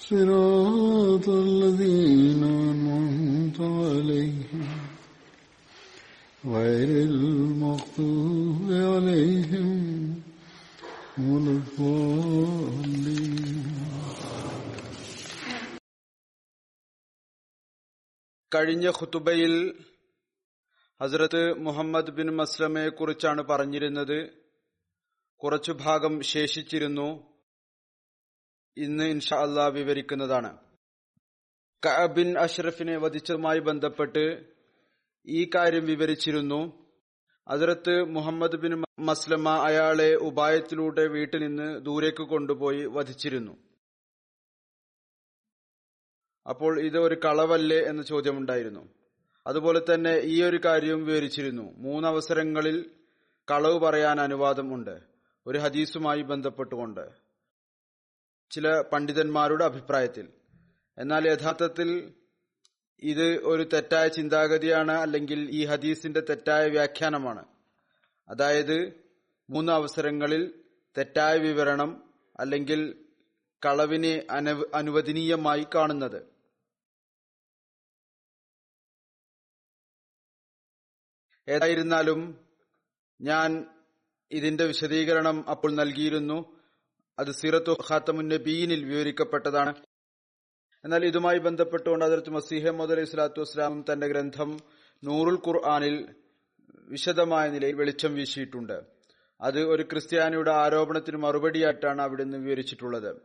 صراط الذين أنعمت عليهم غير المغضوب عليهم ولا الضالين കഴിഞ്ഞ ഖുതുബയിൽ ഹസ്രത്ത് മുഹമ്മദ് ബിൻ മസ്ലമയെ കുറിച്ചാണ് പറഞ്ഞിരുന്നത് കുറച്ചു ഭാഗം ശേഷിച്ചിരുന്നു ഇന്ന് ഇൻഷാ അല്ലാ വിവരിക്കുന്നതാണ്. ബിൻ അഷ്റഫിനെ വധിച്ചതുമായി ബന്ധപ്പെട്ട് ഈ കാര്യം വിവരിച്ചിരുന്നു. ഹസ്രത്ത് മുഹമ്മദ് ബിൻ മസ്ലമ അയാളെ ഉപായത്തിലൂടെ വീട്ടിൽ നിന്ന് ദൂരേക്ക് കൊണ്ടുപോയി വധിച്ചിരുന്നു. അപ്പോൾ ഇത് ഒരു കളവല്ലേ എന്ന ചോദ്യമുണ്ടായിരുന്നു. അതുപോലെ തന്നെ ഈ ഒരു കാര്യവും വിവരിച്ചിരുന്നു. മൂന്നവസരങ്ങളിൽ കളവ് പറയാൻ അനുവാദമുണ്ട്. ഒരു ഹദീസുമായി ബന്ധപ്പെട്ടുകൊണ്ട്. ചില പണ്ഡിതന്മാരുടെ അഭിപ്രായത്തിൽ. എന്നാൽ യഥാർത്ഥത്തിൽ ഇത് ഒരു തെറ്റായ ചിന്താഗതിയാണ് അല്ലെങ്കിൽ ഈ ഹദീസിന്റെ തെറ്റായ വ്യാഖ്യാനമാണ്. അതായത് മൂന്ന് അവസരങ്ങളിൽ തെറ്റായ വിവരണം അല്ലെങ്കിൽ കളവിനെ അനുവദനീയമായി കാണുന്നത്. ഏതായിരുന്നാലും ഞാൻ ഇതിന്റെ വിശദീകരണം അപ്പോൾ നൽകിയിരുന്നു. അത് സീറത്തു ഖാത്തമുൻ നബീനിൽ വിവരിക്കപ്പെട്ടതാണ്. എന്നാൽ ഇതുമായി ബന്ധപ്പെട്ടുകൊണ്ട് അതിർത്ത് മസീഹ മുദ് സ്വലാത്തു വസ്ലാമും തന്റെ ഗ്രന്ഥം നൂറുൽ ഖുർആാനിൽ വിശദമായ നിലയിൽ വെളിച്ചം വീശിയിട്ടുണ്ട്. അത് ഒരു ക്രിസ്ത്യാനിയുടെ ആരോപണത്തിന് മറുപടിയായിട്ടാണ് അവിടെ നിന്ന് വിവരിച്ചിട്ടുള്ളത്.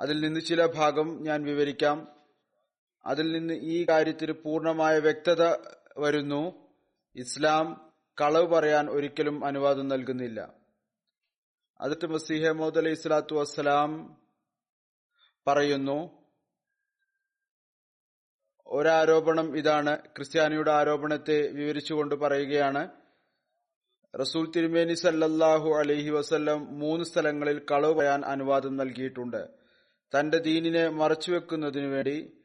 അതിൽ നിന്ന് ചില ഭാഗം ഞാൻ വിവരിക്കാം. അതിൽ നിന്ന് ഈ കാര്യത്തിൽ പൂർണമായ വ്യക്തത വരുന്നു. ഇസ്ലാം കളവ് പറയാൻ ഒരിക്കലും അനുവാദം നൽകുന്നില്ല. അതിർത്ത് മസീഹ മോദ് അലൈഹി സ്വലാത്തു വസ്സലാം പറയുന്നു ഒരാരോപണം ഇതാണ്. ക്രിസ്ത്യാനിയുടെ ആരോപണത്തെ വിവരിച്ചുകൊണ്ട് പറയുകയാണ് റസൂൽ തിരുമേനി സല്ലല്ലാഹു അലൈഹി വസല്ലം മൂന്ന് സ്ഥലങ്ങളിൽ കളവ് പറയാൻ അനുവാദം നൽകിയിട്ടുണ്ട്. തന്റെ ദീനിനെ മറച്ചുവെക്കുന്നതിനു വേണ്ടി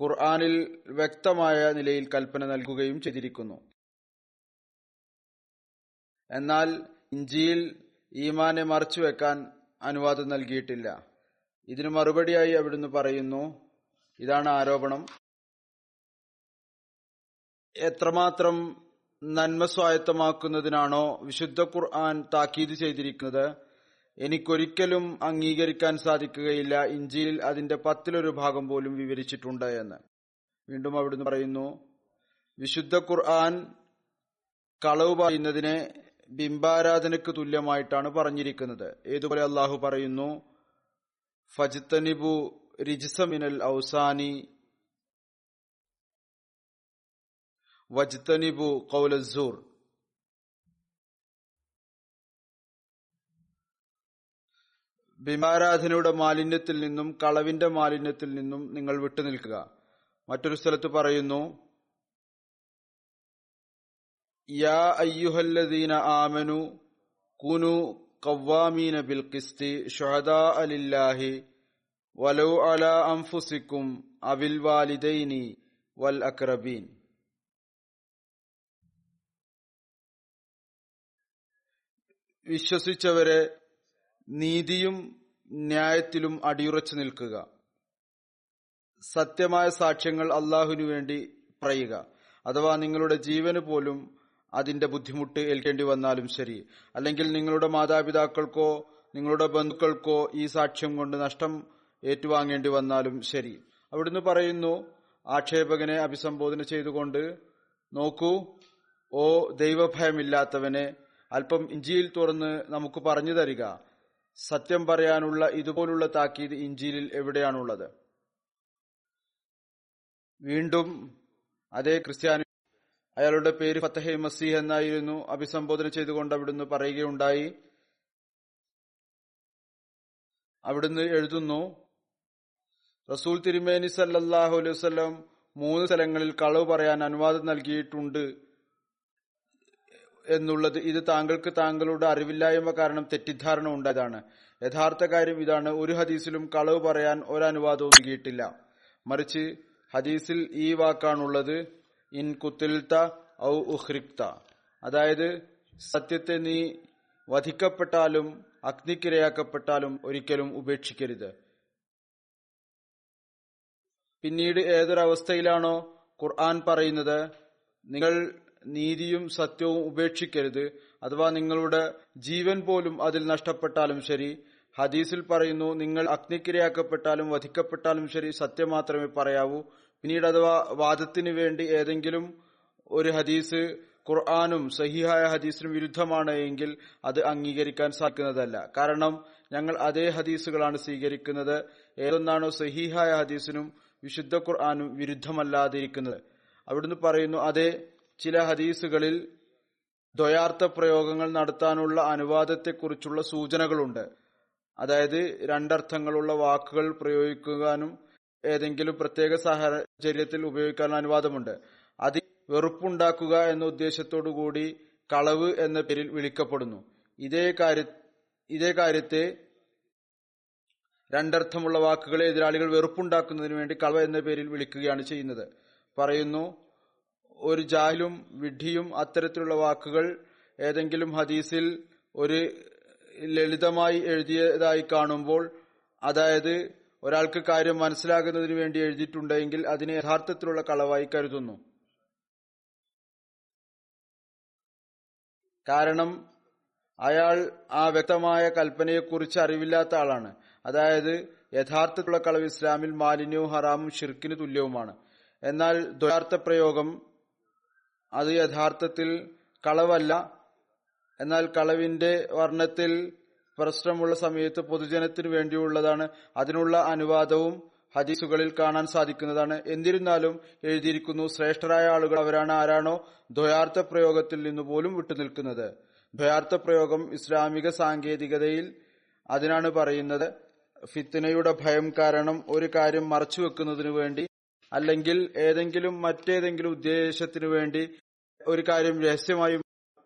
ഖുർആാനിൽ വ്യക്തമായ നിലയിൽ കൽപ്പന നൽകുകയും ചെയ്തിരിക്കുന്നു. എന്നാൽ ഇഞ്ചിയിൽ ഈമാനെ മറച്ചുവെക്കാൻ അനുവാദം നൽകിയിട്ടില്ല. ഇതിനു മറുപടിയായി അവിടുന്ന് പറയുന്നു ഇതാണ് ആരോപണം. എത്രമാത്രം നന്മ സ്വായത്തമാക്കുന്നതിനാണോ വിശുദ്ധ ഖുർആൻ താക്കീത് ചെയ്തിരിക്കുന്നത്? എനിക്കൊരിക്കലും അംഗീകരിക്കാൻ സാധിക്കുകയില്ല. ഇഞ്ചിയിൽ അതിന്റെ പത്തിലൊരു ഭാഗം പോലും വിവരിച്ചിട്ടുണ്ട് എന്ന്. വീണ്ടും അവിടുന്ന് പറയുന്നു വിശുദ്ധ ഖുർആൻ കളവ് പറയുന്നതിനെ ബിംബാരാധനയ്ക്ക് തുല്യമായിട്ടാണ് പറഞ്ഞിരിക്കുന്നത്. ഏതുപോലെ അള്ളാഹു പറയുന്നു ഫജ്തനിബു റിജിസമിനൽ ഔസാനി വജ്തനിബു കൗലസൂർ ബിംബാരാധനയുടെ മാലിന്യത്തിൽ നിന്നും കളവിന്റെ മാലിന്യത്തിൽ നിന്നും നിങ്ങൾ വിട്ടുനിൽക്കുക. മറ്റൊരു സ്ഥലത്ത് പറയുന്നു യാ അയ്യുഹല്ലദീന ആമനു കുനു قوامين بالقسط شهداء لله ولو على أنفسكم أو الوالدين والأقربين വിശ്വസിച്ചവരെ നീതിയും ന്യായത്തിലും അടിയുറച്ചു നിൽക്കുക സത്യമായ സാക്ഷ്യങ്ങൾ അള്ളാഹുവിനു വേണ്ടി പറയുക അഥവാ നിങ്ങളുടെ ജീവന് പോലും അതിന്റെ ബുദ്ധിമുട്ട് ഏൽക്കേണ്ടി വന്നാലും ശരി. അല്ലെങ്കിൽ നിങ്ങളുടെ മാതാപിതാക്കൾക്കോ നിങ്ങളുടെ ബന്ധുക്കൾക്കോ ഈ സാക്ഷ്യം കൊണ്ട് നഷ്ടം ഏറ്റുവാങ്ങേണ്ടി വന്നാലും ശരി. അവിടുന്ന് പറയുന്നു ആക്ഷേപകനെ അഭിസംബോധന ചെയ്തുകൊണ്ട് നോക്കൂ ഓ ദൈവഭയമില്ലാത്തവനെ അല്പം ഇഞ്ചിയിൽ തുറന്ന് നമുക്ക് പറഞ്ഞു തരിക. സത്യം പറയാനുള്ള ഇതുപോലുള്ള താക്കീത് ഇഞ്ചിയിൽ എവിടെയാണുള്ളത്? വീണ്ടും അതേ ക്രിസ്ത്യാനി അയാളുടെ പേര് ഫത്തഹെ മസീഹ് എന്നായിരുന്നു അഭിസംബോധന ചെയ്തുകൊണ്ട് അവിടുന്ന് പറയുകയുണ്ടായി. അവിടുന്ന് എഴുതുന്നു റസൂൽ തിരുമേനി സല്ലാഹു അലൈഹി വസ്ലം മൂന്ന് സ്ഥലങ്ങളിൽ കളവ് പറയാൻ അനുവാദം നൽകിയിട്ടുണ്ട് എന്നുള്ളത് ഇത് താങ്കൾക്ക് താങ്കളുടെ അറിവില്ലായ്മ കാരണം തെറ്റിദ്ധാരണ ഉണ്ടായതാണ്. യഥാർത്ഥ കാര്യം ഇതാണ് ഒരു ഹദീസിലും കളവ് പറയാൻ ഒരനുവാദവും നൽകിയിട്ടില്ല. മറിച്ച് ഹദീസിൽ ഈ വാക്കാണുള്ളത് ഇൻ കുത്തിൽത്ത ഔ ഉഹ്രിക്ത. അതായത് സത്യത്തെ നീ വധിക്കപ്പെട്ടാലും അഗ്നിക്കിരയാക്കപ്പെട്ടാലും ഒരിക്കലും ഉപേക്ഷിക്കരുത്. പിന്നീട് ഏതൊരവസ്ഥയിലാണോ ഖുർആൻ പറയുന്നത് നിങ്ങൾ നീതിയും സത്യവും ഉപേക്ഷിക്കരുത്. അഥവാ നിങ്ങളുടെ ജീവൻ പോലും അതിൽ നഷ്ടപ്പെട്ടാലും ശരി ഹദീസിൽ പറയുന്നു നിങ്ങൾ അഗ്നിക്കിരയാക്കപ്പെട്ടാലും വധിക്കപ്പെട്ടാലും ശരി സത്യം മാത്രമേ പറയാവൂ. പിന്നീട് അഥവാ വാദത്തിന് വേണ്ടി ഏതെങ്കിലും ഒരു ഹദീസ് ഖുർആാനും സഹിഹായ ഹദീസിനും വിരുദ്ധമാണ് എങ്കിൽ അത് അംഗീകരിക്കാൻ സാധിക്കുന്നതല്ല. കാരണം ഞങ്ങൾ അതേ ഹദീസുകളാണ് സ്വീകരിക്കുന്നത്. ഏതൊന്നാണോ സഹിഹായ ഹദീസിനും വിശുദ്ധ ഖുർആാനും വിരുദ്ധമല്ലാതിരിക്കുന്നത്. അവിടുന്ന് പറയുന്നു അതേ ചില ഹദീസുകളിൽ ദ്വയാർത്ഥ പ്രയോഗങ്ങൾ നടത്താനുള്ള അനുവാദത്തെക്കുറിച്ചുള്ള സൂചനകളുണ്ട്. അതായത് രണ്ടർത്ഥങ്ങളുള്ള വാക്കുകൾ പ്രയോഗിക്കാനും ഏതെങ്കിലും പ്രത്യേക സാഹചര്യത്തിൽ ഉപയോഗിക്കാൻ അനുവാദമുണ്ട്. അത് വെറുപ്പുണ്ടാക്കുക എന്ന ഉദ്ദേശത്തോടു കൂടി കളവ് എന്ന പേരിൽ വിളിക്കപ്പെടുന്നു. ഇതേ കാര്യ ഇതേ കാര്യത്തെ രണ്ടർത്ഥമുള്ള വാക്കുകളെ എതിരാളികൾ വെറുപ്പുണ്ടാക്കുന്നതിന് വേണ്ടി കളവ് എന്ന പേരിൽ വിളിക്കുകയാണ് ചെയ്യുന്നത്. പറയുന്നു ഒരു ജാലും വിഡ്ഢിയും അത്തരത്തിലുള്ള വാക്കുകൾ ഏതെങ്കിലും ഹദീസിൽ ഒരു ലളിതമായി എഴുതിയതായി കാണുമ്പോൾ അതായത് ഒരാൾക്ക് കാര്യം മനസ്സിലാകുന്നതിന് വേണ്ടി എഴുതിയിട്ടുണ്ടെങ്കിൽ അതിനെ യഥാർത്ഥത്തിലുള്ള കളവായി കരുതുന്നു. കാരണം അയാൾ ആ വ്യക്തമായ കൽപ്പനയെക്കുറിച്ച് അറിവില്ലാത്ത ആളാണ്. അതായത് യഥാർത്ഥത്തിലുള്ള കളവ് ഇസ്ലാമിൽ മാലിന്യവും ഹറാമും ഷിർക്കിന് തുല്യവുമാണ്. എന്നാൽ ദ്വയാർത്ഥ പ്രയോഗം അത് യഥാർത്ഥത്തിൽ കളവല്ല. എന്നാൽ കളവിന്റെ വർണത്തിൽ പ്രശ്നമുള്ള സമയത്ത് പൊതുജനത്തിനു വേണ്ടിയുള്ളതാണ്. അതിനുള്ള അനുവാദവും ഹദീസുകളിൽ കാണാൻ സാധിക്കുന്നതാണ്. എന്നിരുന്നാലും എഴുതിയിരിക്കുന്നു ശ്രേഷ്ഠരായ ആളുകൾ അവരാണ് ആരാണോ ദ്വയാർത്ഥ പ്രയോഗത്തിൽ നിന്ന് പോലും വിട്ടുനിൽക്കുന്നത് ദ്വയാർത്ഥ പ്രയോഗം ഇസ്ലാമിക സാങ്കേതികതയിൽ അതിനാണ് പറയുന്നത്. ഫിത്തിനയുടെ ഭയം കാരണം ഒരു കാര്യം മറച്ചു വെക്കുന്നതിനു വേണ്ടി അല്ലെങ്കിൽ ഏതെങ്കിലും മറ്റേതെങ്കിലും ഉദ്ദേശത്തിനു വേണ്ടി ഒരു കാര്യം രഹസ്യമായി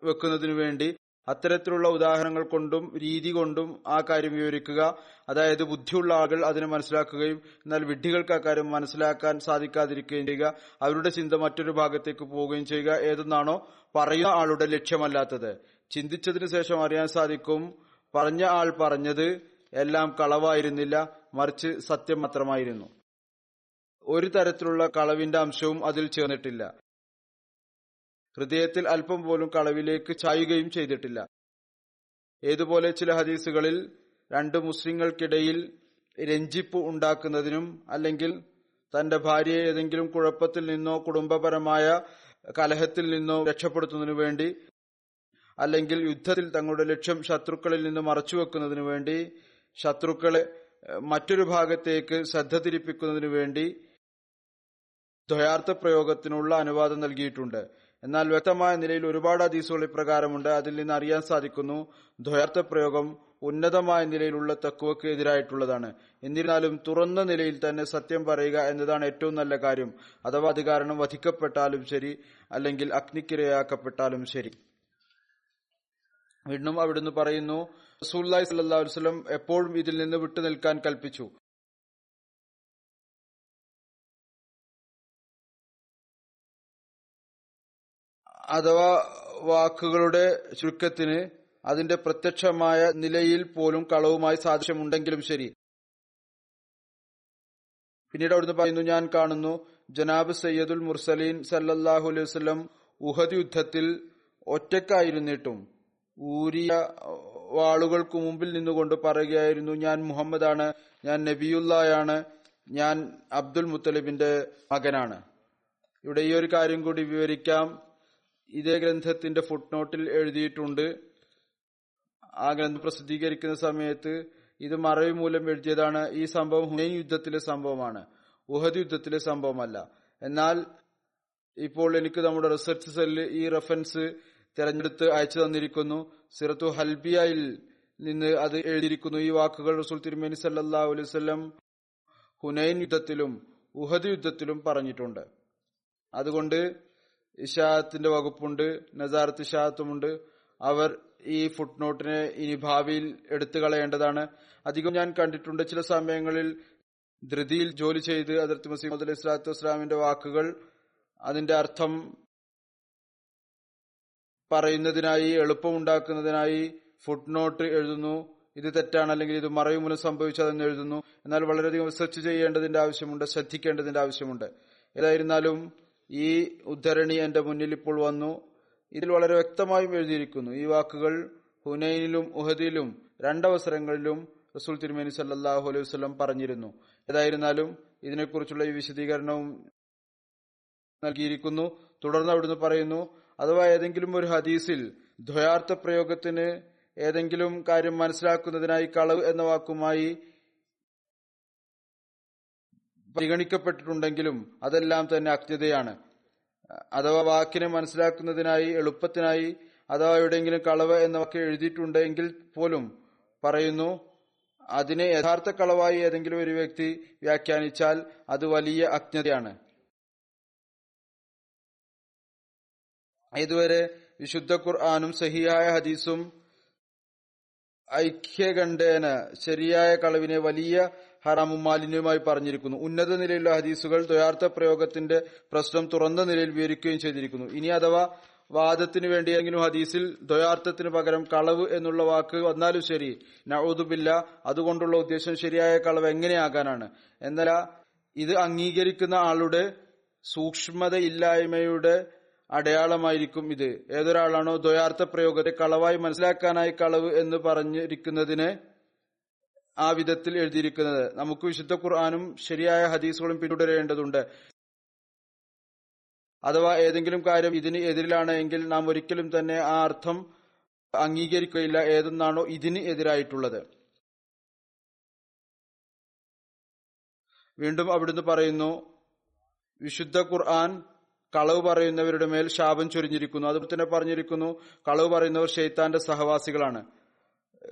വെക്കുന്നതിനു വേണ്ടി അത്തരത്തിലുള്ള ഉദാഹരണങ്ങൾ കൊണ്ടും രീതി കൊണ്ടും ആ കാര്യം വിവരിക്കുക. അതായത് ബുദ്ധിയുള്ള ആളുകൾ അതിനെ മനസ്സിലാക്കുകയും എന്നാൽ വിഡ്ഢികൾക്ക് ആ കാര്യം മനസ്സിലാക്കാൻ സാധിക്കാതിരിക്കുകയും ചെയ്യുക. അവരുടെ ചിന്ത മറ്റൊരു ഭാഗത്തേക്ക് പോവുകയും ചെയ്യുക. ഏതെന്നാണോ പറയുന്ന ആളുടെ ലക്ഷ്യമല്ലാത്തത്. ചിന്തിച്ചതിന് ശേഷം അറിയാൻ സാധിക്കും. പറഞ്ഞ ആൾ പറഞ്ഞത് എല്ലാം കളവായിരുന്നില്ല മറിച്ച് സത്യം മാത്രമായിരുന്നു. ഒരു തരത്തിലുള്ള കളവിന്റെ അംശവും അതിൽ ചേർന്നിട്ടില്ല. ഹൃദയത്തിൽ അല്പം പോലും കളവിലേക്ക് ചായുകയും ചെയ്തിട്ടില്ല. ഏതുപോലെ ചില ഹദീസുകളിൽ രണ്ട് മുസ്ലിങ്ങൾക്കിടയിൽ രഞ്ജിപ്പ് ഉണ്ടാക്കുന്നതിനും അല്ലെങ്കിൽ തന്റെ ഭാര്യയെ ഏതെങ്കിലും കുഴപ്പത്തിൽ നിന്നോ കുടുംബപരമായ കലഹത്തിൽ നിന്നോ രക്ഷപ്പെടുത്തുന്നതിനു വേണ്ടി അല്ലെങ്കിൽ യുദ്ധത്തിൽ തങ്ങളുടെ ലക്ഷ്യം ശത്രുക്കളിൽ നിന്ന് മറച്ചുവെക്കുന്നതിനു വേണ്ടി ശത്രുക്കളെ മറ്റൊരു ഭാഗത്തേക്ക് ശ്രദ്ധ തിരിപ്പിക്കുന്നതിനു വേണ്ടി ദ്വയാർത്ഥ പ്രയോഗത്തിനുള്ള അനുവാദം നൽകിയിട്ടുണ്ട്. എന്നാൽ വ്യക്തമായ നിലയിൽ ഒരുപാട് ഹദീസുകൾ ഇപ്രകാരമുണ്ട്. അതിൽ നിന്ന് അറിയാൻ സാധിക്കുന്നു ദ്വയാർത്ഥ പ്രയോഗം ഉന്നതമായ നിലയിലുള്ള തക്കുവക്ക് എതിരായിട്ടുള്ളതാണ്. എന്നിരുന്നാലും തുറന്ന നിലയിൽ തന്നെ സത്യം പറയുക എന്നതാണ് ഏറ്റവും നല്ല കാര്യം. അഥവാ അത് കാരണം വധിക്കപ്പെട്ടാലും ശരി അല്ലെങ്കിൽ അഗ്നിക്കിരയാക്കപ്പെട്ടാലും ശരി. വീണ്ടും അവിടുന്ന് പറയുന്നു റസൂല്ലായി സല്ലാ വസ്ലം എപ്പോഴും ഇതിൽ നിന്ന് വിട്ടു നിൽക്കാൻ കൽപ്പിച്ചു. അഥവാ വാക്കുകളുടെ ചുരുക്കത്തിന് അതിന്റെ പ്രത്യക്ഷമായ നിലയിൽ പോലും കളവുമായി സാദൃശ്യമുണ്ടെങ്കിലും ശരി. പിന്നീട് അവിടുന്ന് പറയുന്നു ഞാൻ കാണുന്നു ജനാബ് സയ്യദുൽ മുർസലീൻ സല്ലല്ലാഹു അലൈഹി വസ്ലം ഉഹദ് യുദ്ധത്തിൽ ഒറ്റക്കായിരുന്നിട്ടും ഊരിയ വാളുകൾക്ക് മുമ്പിൽ നിന്നുകൊണ്ട് പറയുകയായിരുന്നു ഞാൻ മുഹമ്മദാണ് ഞാൻ നബിയുല്ലായാണ് ഞാൻ അബ്ദുൽ മുത്തലിബിന്റെ മകനാണ്. ഇവിടെ ഈ ഒരു കാര്യം കൂടി വിവരിക്കാം. ഇതേ ഗ്രന്ഥത്തിന്റെ ഫുട്നോട്ടിൽ എഴുതിയിട്ടുണ്ട്. ആ ഗ്രന്ഥം പ്രസിദ്ധീകരിക്കുന്ന സമയത്ത് ഇത് മറവി മൂലം എഴുതിയതാണ്. ഈ സംഭവം ഹുനൈൻ യുദ്ധത്തിലെ സംഭവമാണ്. ഉഹദ് യുദ്ധത്തിലെ സംഭവമല്ല. എന്നാൽ ഇപ്പോൾ എനിക്ക് നമ്മുടെ റിസർച്ച് സെല്ല് ഈ റെഫറൻസ് തെരഞ്ഞെടുത്ത് അയച്ചു തന്നിരിക്കുന്നു. സിറത്തു ഹൽബിയയിൽ നിന്ന് അത് എഴുതിയിരിക്കുന്നു. ഈ വാക്കുകൾ റസൂൽ തിരുമേനി സല്ലാ അലൈവല്ലം ഹുനൈൻ യുദ്ധത്തിലും ഉഹദ് യുദ്ധത്തിലും പറഞ്ഞിട്ടുണ്ട്. അതുകൊണ്ട് ഇഷാത്തിന്റെ വകുപ്പുണ്ട് നസാറത്ത് ഇഷാത്തുമുണ്ട്. അവർ ഈ ഫുട്നോട്ടിനെ ഇനി ഭാവിയിൽ എടുത്തു കളയേണ്ടതാണ് അധികം ഞാൻ കണ്ടിട്ടുണ്ട് ചില സമയങ്ങളിൽ ധൃതിയിൽ ജോലി ചെയ്ത് അതിർത്തി മസീമദ് അലൈഹി സ്വലാത്തു വസ്സലാമിന്റെ വാക്കുകൾ അതിന്റെ അർത്ഥം പറയുന്നതിനായി എളുപ്പമുണ്ടാക്കുന്നതിനായി ഫുട്നോട്ട് എഴുതുന്നു. ഇത് തെറ്റാണ് അല്ലെങ്കിൽ ഇത് മറവി മൂലം സംഭവിച്ചതെന്ന് എഴുതുന്നു. എന്നാൽ വളരെയധികം റിസർച്ച് ചെയ്യേണ്ടതിന്റെ ആവശ്യമുണ്ട് ശ്രദ്ധിക്കേണ്ടതിന്റെ ആവശ്യമുണ്ട്. ഏതായിരുന്നാലും ഈ ഉദ്ധരണി എന്റെ മുന്നിൽ ഇപ്പോൾ വന്നു. ഇതിൽ വളരെ വ്യക്തമായും എഴുതിയിരിക്കുന്നു. ഈ വാക്കുകൾ ഹുനൈനിലും ഉഹദിലും രണ്ടവസരങ്ങളിലും റസൂൽ തിരുമേനി സല്ലാഹു അലൈഹി വസ്ലം പറഞ്ഞിരുന്നു. ഏതായിരുന്നാലും ഇതിനെക്കുറിച്ചുള്ള ഈ വിശദീകരണവും നൽകിയിരിക്കുന്നു. തുടർന്ന് അവിടുന്ന് പറയുന്നു അഥവാ ഏതെങ്കിലും ഒരു ഹദീസിൽ ദ്വയാർത്ഥ പ്രയോഗത്തിന് ഏതെങ്കിലും കാര്യം മനസ്സിലാക്കുന്നതിനായി കളവ് എന്ന വാക്കുമായി പരിഗണിക്കപ്പെട്ടിട്ടുണ്ടെങ്കിലും അതെല്ലാം തന്നെ അജ്ഞതയാണ് അഥവാ വാക്കിനെ മനസ്സിലാക്കുന്നതിനായി എളുപ്പത്തിനായി അഥവാ എവിടെയെങ്കിലും കളവ് എന്ന വാക്ക് എഴുതിയിട്ടുണ്ടെങ്കിൽ പോലും പറയുന്നു. അതിനെ യഥാർത്ഥ കളവായി ഏതെങ്കിലും ഒരു വ്യക്തി വ്യാഖ്യാനിച്ചാൽ അത് വലിയ അജ്ഞതയാണ്. ഇതുവരെ വിശുദ്ധ ഖുർആാനും സഹിയായ ഹദീസും ഐക്യകണ്ഠേന ശരിയായ കളവിനെ വലിയ ഹറാമും മാലിന്യവുമായി പറഞ്ഞിരിക്കുന്നു. ഉന്നത നിലയിലുള്ള ഹദീസുകൾ ദ്വയാർത്ഥ പ്രയോഗത്തിന്റെ പ്രശ്നം തുറന്ന നിലയിൽ വിവരിക്കുകയും ചെയ്തിരിക്കുന്നു. ഇനി അഥവാ വാദത്തിന് വേണ്ടിയെങ്കിലും ഹദീസിൽ ദ്വയാർത്ഥത്തിന് പകരം കളവ് എന്നുള്ള വാക്ക് വന്നാലും ശരി നഊദുബില്ല അതുകൊണ്ടുള്ള ഉദ്ദേശം ശരിയായ കളവ് എങ്ങനെയാകാനാണ്? എന്നാൽ ഇത് അംഗീകരിക്കുന്ന ആളുടെ സൂക്ഷ്മതയില്ലായ്മയുടെ അടയാളമായിരിക്കും ഇത്. ഏതൊരാളാണോ ദ്വയാർത്ഥ പ്രയോഗത്തെ കളവായി മനസ്സിലാക്കാനായി കളവ് എന്ന് പറഞ്ഞിരിക്കുന്നതിന് ആ വിധത്തിൽ എഴുതിയിരിക്കുന്നത്. നമുക്ക് വിശുദ്ധ ഖുർആാനും ശരിയായ ഹദീസുകളും പിന്തുടരേണ്ടതുണ്ട്. അഥവാ ഏതെങ്കിലും കാര്യം ഇതിന് എതിരിലാണ് എങ്കിൽ നാം ഒരിക്കലും തന്നെ ആ അർത്ഥം അംഗീകരിക്കുകയില്ല ഏതെന്നാണോ ഇതിന് എതിരായിട്ടുള്ളത്. വീണ്ടും അവിടുന്ന് പറയുന്നു വിശുദ്ധ ഖുർആൻ കളവ് പറയുന്നവരുടെ മേൽ ശാപം ചൊരിഞ്ഞിരിക്കുന്നു. അതുപോലെ തന്നെ പറഞ്ഞിരിക്കുന്നു കളവ് പറയുന്നവർ ഷെയ്ത്താന്റെ സഹവാസികളാണ്.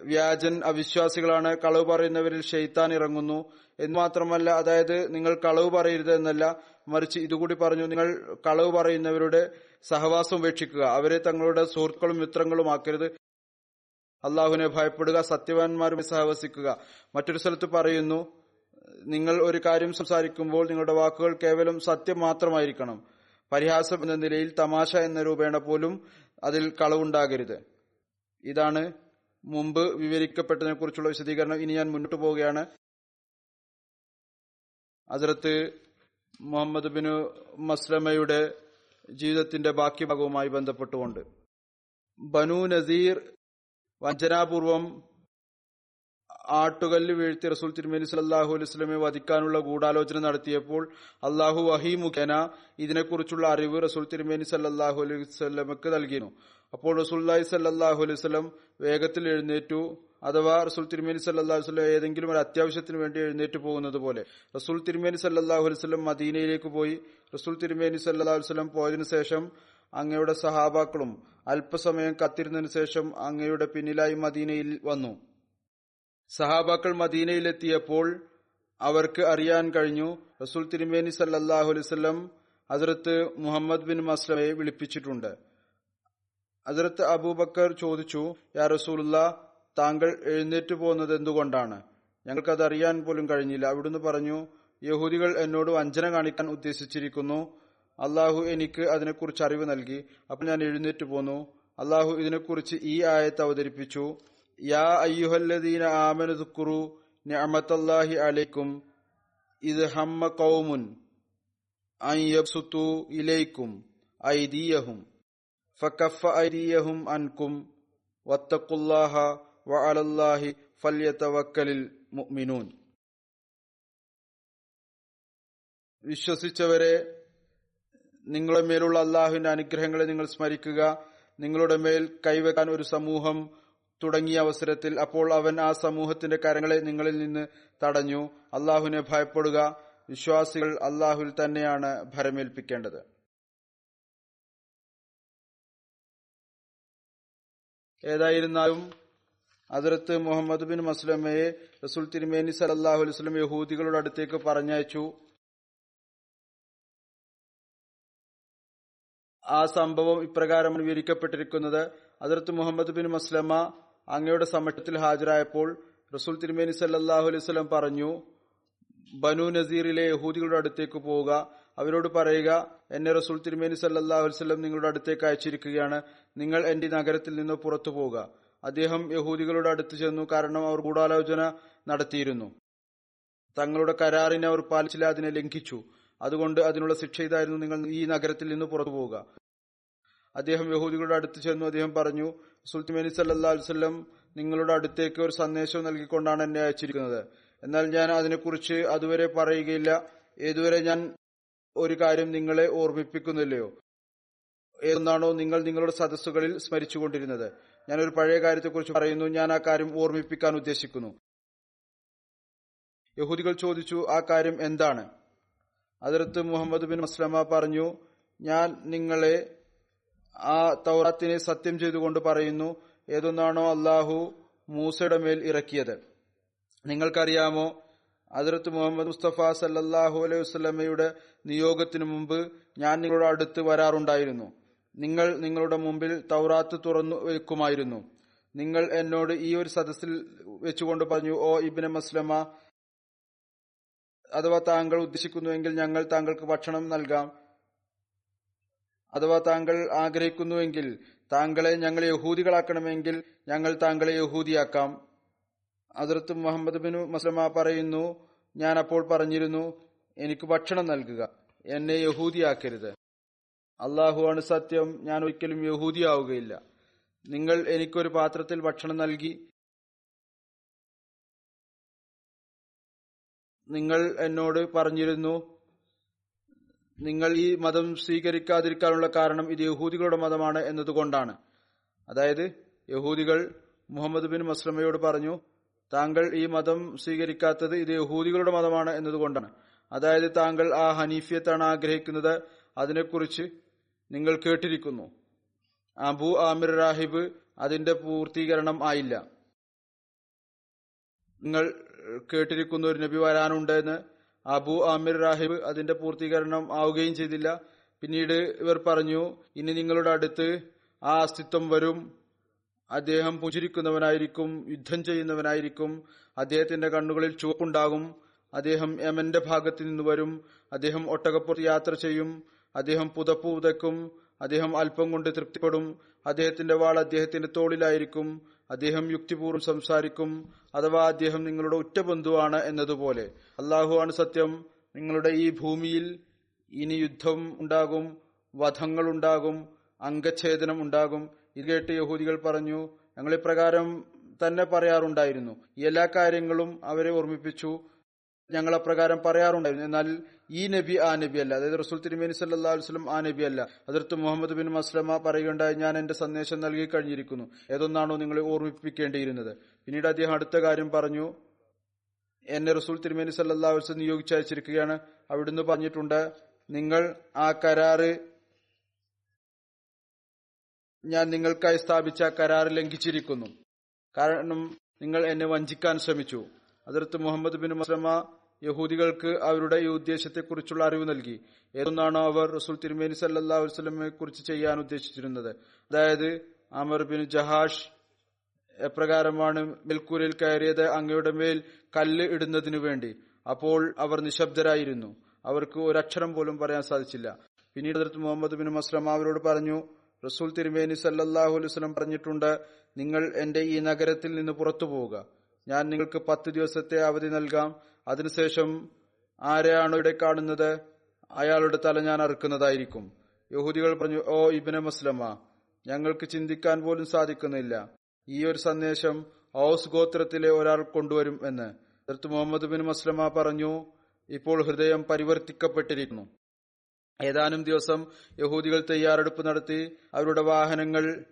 വ്യാജൻ അവിശ്വാസികളാണ് കളവ് പറയുന്നവരിൽ ഷെയ്ത്താൻ ഇറങ്ങുന്നു എന്ന് മാത്രമല്ല അതായത് നിങ്ങൾ കളവ് പറയരുത് എന്നല്ല മറിച്ച് ഇതുകൂടി പറഞ്ഞു നിങ്ങൾ കളവ് പറയുന്നവരുടെ സഹവാസം ഉപേക്ഷിക്കുക അവരെ തങ്ങളുടെ സുഹൃത്തുക്കളും മിത്രങ്ങളും ആക്കരുത്. അള്ളാഹുവിനെ ഭയപ്പെടുക സത്യവാന്മാരുമായി സഹവസിക്കുക. മറ്റൊരു സ്ഥലത്ത് പറയുന്നു നിങ്ങൾ ഒരു കാര്യം സംസാരിക്കുമ്പോൾ നിങ്ങളുടെ വാക്കുകൾ കേവലം സത്യം മാത്രമായിരിക്കണം. പരിഹാസം എന്ന നിലയിൽ തമാശ എന്ന രൂപേണ പോലും അതിൽ കളവുണ്ടാകരുത്. ഇതാണ് മുമ്പ് വിവരിക്കപ്പെട്ടതിനെ കുറിച്ചുള്ള വിശദീകരണം ഇനി ഞാൻ മുന്നോട്ട് പോവുകയാണ്. അതിർത്ത് മുഹമ്മദ് ബിനു മസ്ലമയുടെ ജീവിതത്തിന്റെ ബാക്കി ഭാഗവുമായി ബന്ധപ്പെട്ടുകൊണ്ട് ബനു നസീർ വഞ്ചനാപൂർവം ആട്ടുകല്ല് വീഴ്ത്തി റസൂൽ തിരുമേനി സല്ലാഹു അലൈസ്ലമെ വധിക്കാനുള്ള ഗൂഢാലോചന നടത്തിയപ്പോൾ അള്ളാഹു വഹി മുഖേന ഇതിനെക്കുറിച്ചുള്ള അറിവ് റസൂൽ തിരുമേനി സല്ലാഹു അലൈഹി സ്വലമക്ക് നൽകിയിരുന്നു. അപ്പോൾ റസൂല്ലായി സല്ലാഹു അലൈഹി സ്വലം വേഗത്തിൽ എഴുന്നേറ്റു. അഥവാ റസൂൽ തിരുമേനി സല്ലാഹു വസ്ലം ഏതെങ്കിലും ഒരു അത്യാവശ്യത്തിന് വേണ്ടി എഴുന്നേറ്റ് പോകുന്നത് പോലെ റസൂൽ തിരുമേനി സല്ലാഹു അലൈഹി സ്വലം മദീനയിലേക്ക് പോയി. റസൂൽ തിരുമേനി സല്ലാഹു വല്ലം പോയതിനു ശേഷം അങ്ങയുടെ സഹാബാക്കളും അല്പസമയം കത്തിരുന്നതിനു ശേഷം അങ്ങയുടെ പിന്നിലായി മദീനയിൽ വന്നു. സഹാബാക്കൾ മദീനയിലെത്തിയപ്പോൾ അവർക്ക് അറിയാൻ കഴിഞ്ഞു റസൂൽ തിരുമേനി സല്ലാഹു അലൈവല്ലം ഹസരത്ത് മുഹമ്മദ് ബിൻ മസ്ലമയെ വിളിപ്പിച്ചിട്ടുണ്ട്. ഹസരത്ത് അബൂബക്കർ ചോദിച്ചു യാ റസൂലുള്ള താങ്കൾ എഴുന്നേറ്റ് പോകുന്നത് എന്തുകൊണ്ടാണ്? ഞങ്ങൾക്കത് അറിയാൻ പോലും കഴിഞ്ഞില്ല. അവിടുന്ന് പറഞ്ഞു യഹൂദികൾ എന്നോട് വഞ്ചന കാണിക്കാൻ ഉദ്ദേശിച്ചിരിക്കുന്നു. അള്ളാഹു എനിക്ക് അതിനെക്കുറിച്ച് അറിവ് നൽകി അപ്പോൾ ഞാൻ എഴുന്നേറ്റ് പോന്നു. അള്ളാഹു ഇതിനെക്കുറിച്ച് ഈ ആയത്ത് അവതരിപ്പിച്ചു. യാ അയ്യുഹല്ലദീന ആമനുദുക്കുറു നിഅമത്തല്ലാഹി അലൈക്കും ഇത് ഹമ്മ കൗമുൻ അൻ യബ്സുത്തു ഇലൈക്കും ഐദിയഹും عنكم واتقوا അൻകും وعلى الله فليتوكل മുഅ്മിനൂൻ. വിശ്വസിച്ചവരെ നിങ്ങളുടെ മേലുള്ള അള്ളാഹുവിന്റെ അനുഗ്രഹങ്ങളെ നിങ്ങൾ സ്മരിക്കുക. നിങ്ങളുടെ മേൽ കൈവെക്കാൻ ഒരു സമൂഹം തുടങ്ങിയ അവസരത്തിൽ അപ്പോൾ അവൻ ആ സമൂഹത്തിന്റെ കരങ്ങളെ നിങ്ങളിൽ നിന്ന് തടഞ്ഞു. അള്ളാഹുവിനെ ഭയപ്പെടുക. വിശ്വാസികൾ അള്ളാഹുവിൽ തന്നെയാണ് ഭരമേൽപ്പിക്കേണ്ടത്. ഏതായിരുന്നാലും അതിർത്ത് മുഹമ്മദ് ബിൻ മസ്ലമയെ റസുൽ തിരുമേനി സലല്ലാഹു അലൈഹി വസല്ലം യഹൂദികളുടെ അടുത്തേക്ക് പറഞ്ഞയച്ചു. ആ സംഭവം ഇപ്രകാരം വിവരിക്കപ്പെട്ടിരിക്കുന്നത്. അതിർത്ത് മുഹമ്മദ് ബിൻ മസ്ലമ അങ്ങയുടെ സമക്ഷത്തിൽ ഹാജരായപ്പോൾ റസൂൽ തിരുമേനി സല്ലാഹു അലൈഹി സ്വലം പറഞ്ഞു ബനു നസീറിലെ യഹൂദികളുടെ അടുത്തേക്ക് പോവുക. അവരോട് പറയുക എന്നെ റസൂൽ തിരുമേനി സല്ലാഹു അലൈവല്ലം നിങ്ങളുടെ അടുത്തേക്ക് അയച്ചിരിക്കുകയാണ്. നിങ്ങൾ എന്റെ നഗരത്തിൽ നിന്ന് പുറത്തു പോവുക. അദ്ദേഹം യഹൂദികളുടെ അടുത്ത് ചെന്നു കാരണം അവർ ഗൂഢാലോചന നടത്തിയിരുന്നു. തങ്ങളുടെ കരാറിനെ അവർ പാലിച്ചില്ല അതിനെ ലംഘിച്ചു. അതുകൊണ്ട് അതിനുള്ള ശിക്ഷ ഇതായിരുന്നു നിങ്ങൾ ഈ നഗരത്തിൽ നിന്ന് പുറത്തു പോവുക. അദ്ദേഹം യഹൂദികളുടെ അടുത്ത് ചെന്നു. അദ്ദേഹം പറഞ്ഞു സുൽത്തിമേനി സല്ലാ അലുസല്ലം നിങ്ങളുടെ അടുത്തേക്ക് ഒരു സന്ദേശം നൽകിക്കൊണ്ടാണ് എന്നെ അയച്ചിരിക്കുന്നത്. എന്നാൽ ഞാൻ അതിനെക്കുറിച്ച് അതുവരെ പറയുകയില്ല. ഏതുവരെ ഞാൻ ഒരു കാര്യം നിങ്ങളെ ഓർമ്മിപ്പിക്കുന്നില്ലയോ? ഏതൊന്നാണോ നിങ്ങൾ നിങ്ങളുടെ സദസ്സുകളിൽ സ്മരിച്ചുകൊണ്ടിരുന്നത്. ഞാൻ ഒരു പഴയ കാര്യത്തെക്കുറിച്ച് പറയുന്നു. ഞാൻ ആ കാര്യം ഓർമ്മിപ്പിക്കാൻ ഉദ്ദേശിക്കുന്നു. യഹൂദികൾ ചോദിച്ചു ആ കാര്യം എന്താണ്? അതിർത്ത് മുഹമ്മദ് ബിൻ മസ്ലമ പറഞ്ഞു ഞാൻ നിങ്ങളെ ആ തൗറാത്തിനെ സത്യം ചെയ്തുകൊണ്ട് പറയുന്നു. ഏതൊന്നാണോ അള്ളാഹു മൂസയുടെ മേൽ ഇറക്കിയത്. നിങ്ങൾക്കറിയാമോ അതിർത്ത് മുഹമ്മദ് മുസ്തഫ സല്ലാഹു അലൈഹി വസ്ലമയുടെ നിയോഗത്തിനു മുമ്പ് ഞാൻ നിങ്ങളുടെ അടുത്ത് വരാറുണ്ടായിരുന്നു. നിങ്ങൾ നിങ്ങളുടെ മുമ്പിൽ തൗറാത്ത് തുറന്നു വെക്കുമായിരുന്നു. നിങ്ങൾ എന്നോട് ഈ ഒരു സദസ്സിൽ വെച്ചുകൊണ്ട് പറഞ്ഞു ഓ ഇബിന് മസ്ലമ അഥവാ താങ്കൾ ഉദ്ദേശിക്കുന്നുവെങ്കിൽ ഞങ്ങൾ താങ്കൾക്ക് ഭക്ഷണം നൽകാം. അഥവാ താങ്കൾ ആഗ്രഹിക്കുന്നുവെങ്കിൽ താങ്കളെ ഞങ്ങൾ യഹൂദികളാക്കണമെങ്കിൽ ഞങ്ങൾ താങ്കളെ യഹൂദിയാക്കാം. അതിർത്ത് മുഹമ്മദ് ബിൻ മസ്ലമ പറയുന്നു ഞാൻ അപ്പോൾ പറഞ്ഞിരുന്നു എനിക്ക് ഭക്ഷണം നൽകുക എന്നെ യഹൂദിയാക്കരുത്. അള്ളാഹുവാണ് സത്യം ഞാൻ ഒരിക്കലും യഹൂദിയാവുകയില്ല. നിങ്ങൾ എനിക്കൊരു പാത്രത്തിൽ ഭക്ഷണം നൽകി നിങ്ങൾ എന്നോട് പറഞ്ഞിരുന്നു നിങ്ങൾ ഈ മതം സ്വീകരിക്കാതിരിക്കാനുള്ള കാരണം ഇത് യഹൂദികളുടെ മതമാണ് എന്നതുകൊണ്ടാണ്. അതായത് യഹൂദികൾ മുഹമ്മദ് ബിൻ മസ്ലമയോട് പറഞ്ഞു താങ്കൾ ഈ മതം സ്വീകരിക്കാത്തത് ഇത് യഹൂദികളുടെ മതമാണ് എന്നതുകൊണ്ടാണ്. അതായത് താങ്കൾ ആ ഹനീഫിയത്താണ് ആഗ്രഹിക്കുന്നത്. അതിനെക്കുറിച്ച് നിങ്ങൾ കേട്ടിരിക്കുന്നു. അബു ആമിർ റാഹിബ് അതിന്റെ പൂർത്തീകരണം ആയില്ല. നിങ്ങൾ കേട്ടിരിക്കുന്ന ഒരു നബി വരാനുണ്ട് എന്ന് അബു ആമിർ റാഹിബ് അതിന്റെ പൂർത്തീകരണം ആവുകയും ചെയ്തില്ല. പിന്നീട് ഇവർ പറഞ്ഞു ഇനി നിങ്ങളുടെ അടുത്ത് ആ അസ്തിത്വം വരും. അദ്ദേഹം പുചിരിക്കുന്നവനായിരിക്കും യുദ്ധം ചെയ്യുന്നവനായിരിക്കും. അദ്ദേഹത്തിന്റെ കണ്ണുകളിൽ ചുവപ്പുണ്ടാകും. അദ്ദേഹം യമന്റെ ഭാഗത്ത് നിന്ന് വരും. അദ്ദേഹം ഒട്ടകപ്പുറത്ത് യാത്ര ചെയ്യും. അദ്ദേഹം പുതപ്പ് അദ്ദേഹം അല്പം കൊണ്ട് തൃപ്തിപ്പെടും. അദ്ദേഹത്തിന്റെ വാൾ അദ്ദേഹത്തിന്റെ തോളിലായിരിക്കും. അദ്ദേഹം യുക്തിപൂർവം സംസാരിക്കും അഥവാ അദ്ദേഹം നിങ്ങളുടെ ഉറ്റ ബന്ധുവാണ് എന്നതുപോലെ. അള്ളാഹുവാണ് സത്യം. നിങ്ങളുടെ ഈ ഭൂമിയിൽ ഇനി യുദ്ധം ഉണ്ടാകും വധങ്ങൾ ഉണ്ടാകും അംഗച്ഛേദനം ഉണ്ടാകും. ഇത് കേട്ട് യഹൂദികൾ പറഞ്ഞു ഞങ്ങൾ ഇപ്രകാരം തന്നെ പറയാറുണ്ടായിരുന്നു. എല്ലാ കാര്യങ്ങളും അവരെ ഓർമ്മിപ്പിച്ചു. ഞങ്ങൾ അപ്രകാരം പറയാറുണ്ടായിരുന്നു. എന്നാൽ ഈ നബി ആ നബി അല്ല അതായത് റസൂൽ തിരുമേനി സല്ലാ വസ്ലം ആ നബി അല്ല അതിർത്ത് മുഹമ്മദ് ബിൻ മസ്ലമ പറയുകയുണ്ടായി ഞാൻ എന്റെ സന്ദേശം നൽകി കഴിഞ്ഞിരിക്കുന്നു. ഏതൊന്നാണോ നിങ്ങളെ ഓർമ്മിപ്പിക്കേണ്ടിയിരുന്നത്. പിന്നീട് അദ്ദേഹം അടുത്ത കാര്യം പറഞ്ഞു. എന്നെ റസൂൽ തിരുമേനി സല്ലാ വസ്ലം നിയോഗിച്ചയച്ചിരിക്കുകയാണ്. അവിടുന്ന് പറഞ്ഞിട്ടുണ്ട് നിങ്ങൾ ആ കരാറ് ഞാൻ നിങ്ങൾക്കായി സ്ഥാപിച്ച കരാർ ലംഘിച്ചിരിക്കുന്നു. കാരണം നിങ്ങൾ എന്നെ വഞ്ചിക്കാൻ ശ്രമിച്ചു. അതിർത്ത് മുഹമ്മദ് ബിൻ മസ്ലമ യഹൂദികൾക്ക് അവരുടെ ഈ ഉദ്ദേശത്തെക്കുറിച്ചുള്ള അറിവ് നൽകി. ഏതൊന്നാണോ അവർ റസൂൽ തിരുമേനി സല്ലാ വസ്ലമെ കുറിച്ച് ചെയ്യാൻ ഉദ്ദേശിച്ചിരുന്നത്. അതായത് അമർ ബിൻ ജഹാഷ് എപ്രകാരമാണ് മിൽക്കൂരിൽ കയറിയത് അങ്ങയുടെ മേൽ കല്ല് ഇടുന്നതിനു വേണ്ടി. അപ്പോൾ അവർ നിശബ്ദരായിരുന്നു. അവർക്ക് ഒരക്ഷരം പോലും പറയാൻ സാധിച്ചില്ല. പിന്നീട് അതിർത്ത് മുഹമ്മദ് ബിൻ മസ്ലം അവരോട് പറഞ്ഞു റസൂൽ തിരുമേനി സല്ലാഹു അലൈഹി വസല്ലം പറഞ്ഞിട്ടുണ്ട് നിങ്ങൾ എന്റെ ഈ നഗരത്തിൽ നിന്ന് പുറത്തു പോവുക ഞാൻ നിങ്ങൾക്ക് പത്ത് ദിവസത്തെ അവധി നൽകാം. അതിനുശേഷം ആരെയാണോ ഇവിടെ കാണുന്നത്? അയാളുടെ തല ഞാൻ അറുക്കുന്നതായിരിക്കും. യഹൂദികൾ പറഞ്ഞു ഓ ഇബിനെ മുസ്ലമ ഞങ്ങൾക്ക് ചിന്തിക്കാൻ പോലും സാധിക്കുന്നില്ല. ഈ ഒരു സന്ദേശം ഔസ് ഗോത്രത്തിലെ ഒരാൾ കൊണ്ടുവരും എന്ന്. ഹദ്രത്ത് മുഹമ്മദ് ബിൻ മസ്ലമ പറഞ്ഞു ഇപ്പോൾ ഹൃദയം പരിവർത്തിക്കപ്പെട്ടിരിക്കുന്നു. ഏതാനും ദിവസം യഹൂദികൾ തയ്യാറെടുപ്പ് നടത്തി അവരുടെ വാഹനങ്ങൾ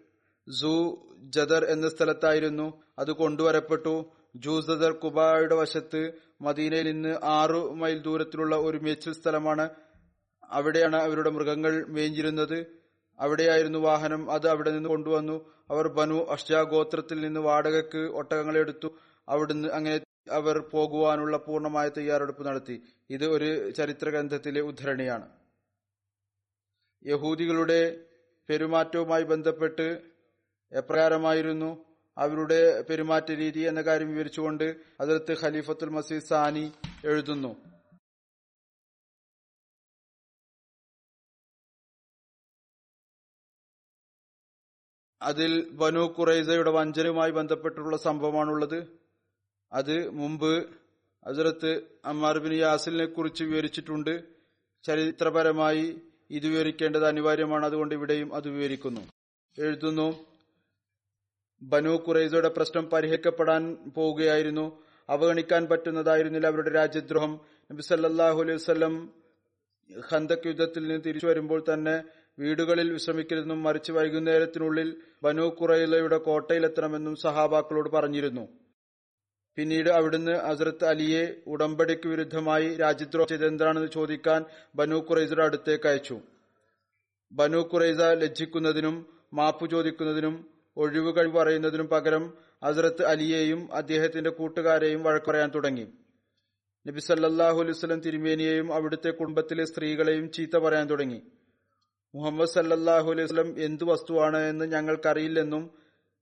സൂ ജദർ എന്ന സ്ഥലത്തായിരുന്നു. അത് കൊണ്ടുവരപ്പെട്ടു. ജൂസദർ കുബായുടെ വശത്ത് മദീനയിൽ നിന്ന് ആറു മൈൽ ദൂരത്തിലുള്ള ഒരു മേച്ചിൽ സ്ഥലമാണ്. അവിടെയാണ് അവരുടെ മൃഗങ്ങൾ മേഞ്ഞിരുന്നത്. അവിടെയായിരുന്നു വാഹനം. അത് അവിടെ നിന്ന് കൊണ്ടുവന്നു. അവർ ബനു അഷ്ജാ ഗോത്രത്തിൽ നിന്ന് വാടകയ്ക്ക് ഒട്ടകങ്ങളെ എടുത്തു. അവിടുന്ന് അങ്ങനെ അവർ പോകുവാനുള്ള പൂർണമായ തയ്യാറെടുപ്പ് നടത്തി. ഇത് ഒരു ചരിത്ര ഗ്രന്ഥത്തിലെ ഉദ്ധരണിയാണ്. യഹൂദികളുടെ പെരുമാറ്റവുമായി ബന്ധപ്പെട്ട് എപ്രകാരമായിരുന്നു? അവരുടെ പെരുമാറ്റ രീതി എന്ന കാര്യം വിവരിച്ചുകൊണ്ട് അതിർത്ത് ഖലീഫത്തുൽ മസീദ് സാനി എഴുതുന്നു. അതിൽ ബനു ഖുറൈസയുടെ വഞ്ചനയുമായി ബന്ധപ്പെട്ടുള്ള സംഭവമാണുള്ളത്. അത് മുമ്പ് ഹസരത്ത് അമ്മാർ ബിൻ യാസിലിനെ കുറിച്ച് വിവരിച്ചിട്ടുണ്ട്. ചരിത്രപരമായി ഇത് വിവരിക്കേണ്ടത് അനിവാര്യമാണ്. അതുകൊണ്ട് ഇവിടെയും അത് വിവരിക്കുന്നു. എഴുതുന്നു. ബനു ഖുറൈസയുടെ പ്രശ്നം പരിഹരിക്കപ്പെടാൻ പോവുകയായിരുന്നു. അവഗണിക്കാൻ പറ്റുന്നതായിരുന്നില്ല അവരുടെ രാജ്യദ്രോഹം. നബി സല്ലാഹു അലൈഹി വസല്ലം ഖന്തക് യുദ്ധത്തിൽ നിന്ന് തിരിച്ചു വരുമ്പോൾ തന്നെ വീടുകളിൽ വിശ്രമിക്കരുതെന്നും മറിച്ച് വൈകുന്നേരത്തിനുള്ളിൽ ബനു കുറയിലയുടെ കോട്ടയിലെത്തണമെന്നും സഹാബാക്കളോട് പറഞ്ഞിരുന്നു. പിന്നീട് അവിടുന്ന് ഹസ്രത്ത് അലിയെ ഉടമ്പടിക്ക് വിരുദ്ധമായി രാജ്യദ്രോഹം ചെയ്തെന്താണെന്ന് ചോദിക്കാൻ ബനു കുറൈസയുടെ അടുത്തേക്ക് അയച്ചു. ബനു കുറൈസ ലജ്ജിക്കുന്നതിനും മാപ്പു ചോദിക്കുന്നതിനും ഒഴിവ് കഴിവ് പറയുന്നതിനും പകരം ഹസ്രത്ത് അലിയെയും അദ്ദേഹത്തിന്റെ കൂട്ടുകാരെയും വഴക്ക് പറയാൻ തുടങ്ങി. നബി സല്ലാഹു അലുസ്ലം തിരുമേനിയെയും അവിടുത്തെ കുടുംബത്തിലെ സ്ത്രീകളെയും ചീത്ത പറയാൻ തുടങ്ങി. മുഹമ്മദ് സല്ലാഹു അലൈഹി വസ്ലം എന്തു വസ്തുവാണ് എന്ന് ഞങ്ങൾക്കറിയില്ലെന്നും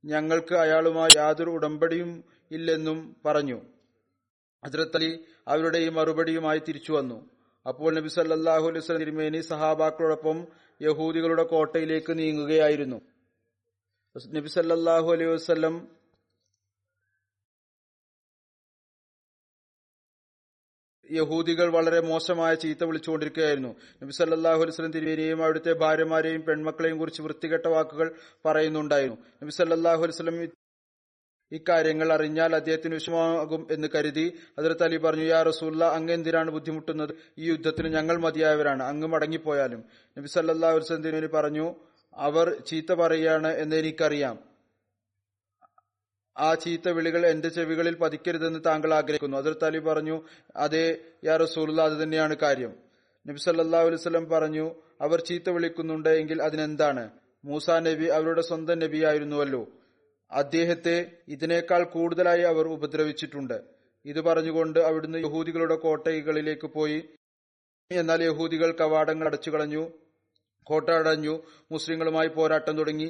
ഞങ്ങൾക്ക് അയാളുമായി യാതൊരു ഉടമ്പടിയും ഇല്ലെന്നും പറഞ്ഞു. ഹജ്രത്ത് അലി അവരുടെ ഈ മറുപടിയുമായി തിരിച്ചു വന്നു. അപ്പോൾ നബി സല്ലാഹു അലൈഹി വസ്ലം തിരുമേനി സഹാബാക്കളോടൊപ്പം യഹൂദികളുടെ കോട്ടയിലേക്ക് നീങ്ങുകയായിരുന്നു. നബി സല്ലാഹു അലൈഹി വസ്ലം യഹൂദികൾ വളരെ മോശമായ ചീത്ത വിളിച്ചുകൊണ്ടിരിക്കുകയായിരുന്നു. നബി സല്ലാഹു അലുസ്ലം തിരുവേനെയും അവിടുത്തെ ഭാര്യമാരെയും പെൺമക്കളെയും കുറിച്ച് വൃത്തികെട്ട വാക്കുകൾ പറയുന്നുണ്ടായിരുന്നു. നബി സല്ലാഹു അലുസ്ലം ഇക്കാര്യങ്ങൾ അറിഞ്ഞാൽ അദ്ദേഹത്തിന് വിഷമമാകും എന്ന് കരുതി അതിർത്ത് അലി പറഞ്ഞു യാ റസൂല്ല അങ്ങ് എന്തിനാണ് ബുദ്ധിമുട്ടുന്നത്? ഈ യുദ്ധത്തിന് ഞങ്ങൾ മതിയായവരാണ്. അങ്ങ് മടങ്ങിപ്പോയാലും. നബി സല്ലാഹു അലുസ്ലം തിരുവേനി പറഞ്ഞു അവർ ചീത്ത പറയുകയാണ് എന്ന് എനിക്കറിയാം. ആ ചീത്ത വിളികൾ എന്റെ ചെവികളിൽ പതിക്കരുതെന്ന് താങ്കൾ ആഗ്രഹിക്കുന്നു. അതിർ തലി പറഞ്ഞു അതെ യാ റസൂലുള്ള അത് തന്നെയാണ് കാര്യം. നബി സല്ലാ അലൈവല്ലം പറഞ്ഞു അവർ ചീത്ത വിളിക്കുന്നുണ്ട് എങ്കിൽ അതിനെന്താണ്? മൂസ നബി അവരുടെ സ്വന്തം നബിയായിരുന്നുവല്ലോ. അദ്ദേഹത്തെ ഇതിനേക്കാൾ കൂടുതലായി അവർ ഉപദ്രവിച്ചിട്ടുണ്ട്. ഇത് പറഞ്ഞുകൊണ്ട് അവിടുന്ന് യഹൂദികളുടെ കോട്ടകളിലേക്ക് പോയി. എന്നാൽ യഹൂദികൾ കവാടങ്ങൾ അടച്ചു കളഞ്ഞു കോട്ട അടഞ്ഞു മുസ്ലിങ്ങളുമായി പോരാട്ടം തുടങ്ങി.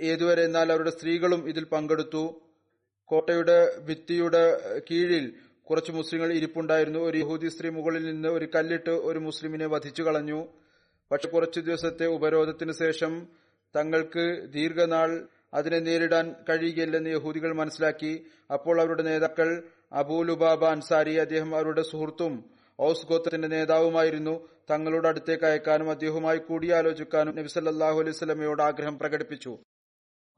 ഏതുവരെ എന്നാൽ അവരുടെ സ്ത്രീകളും ഇതിൽ പങ്കെടുത്തു. കോട്ടയുടെ ഭിത്തിയുടെ കീഴിൽ കുറച്ച് മുസ്ലിങ്ങൾ ഇരിപ്പുണ്ടായിരുന്നു. ഒരു യഹൂദി സ്ത്രീ മുകളിൽ നിന്ന് ഒരു കല്ലിട്ട് ഒരു മുസ്ലിമിനെ വധിച്ചു കളഞ്ഞു. പക്ഷെ കുറച്ചു ദിവസത്തെ ഉപരോധത്തിന് ശേഷം തങ്ങൾക്ക് ദീർഘനാൾ അതിനെ നേരിടാൻ കഴിയുകയില്ലെന്ന് യഹൂദികൾ മനസ്സിലാക്കി. അപ്പോൾ അവരുടെ നേതാക്കൾ അബൂലുബാബ അൻസാരി അദ്ദേഹം അവരുടെ സുഹൃത്തും ഔസ് ഗോത്രത്തിന്റെ നേതാവുമായിരുന്നു. തങ്ങളുടെ അടുത്തേക്ക് അയക്കാനും അദ്ദേഹവുമായി കൂടിയാലോചിക്കാനും നബി സല്ലാഹു അലൈഹി സ്വലമയോട് ആഗ്രഹം പ്രകടിപ്പിച്ചു.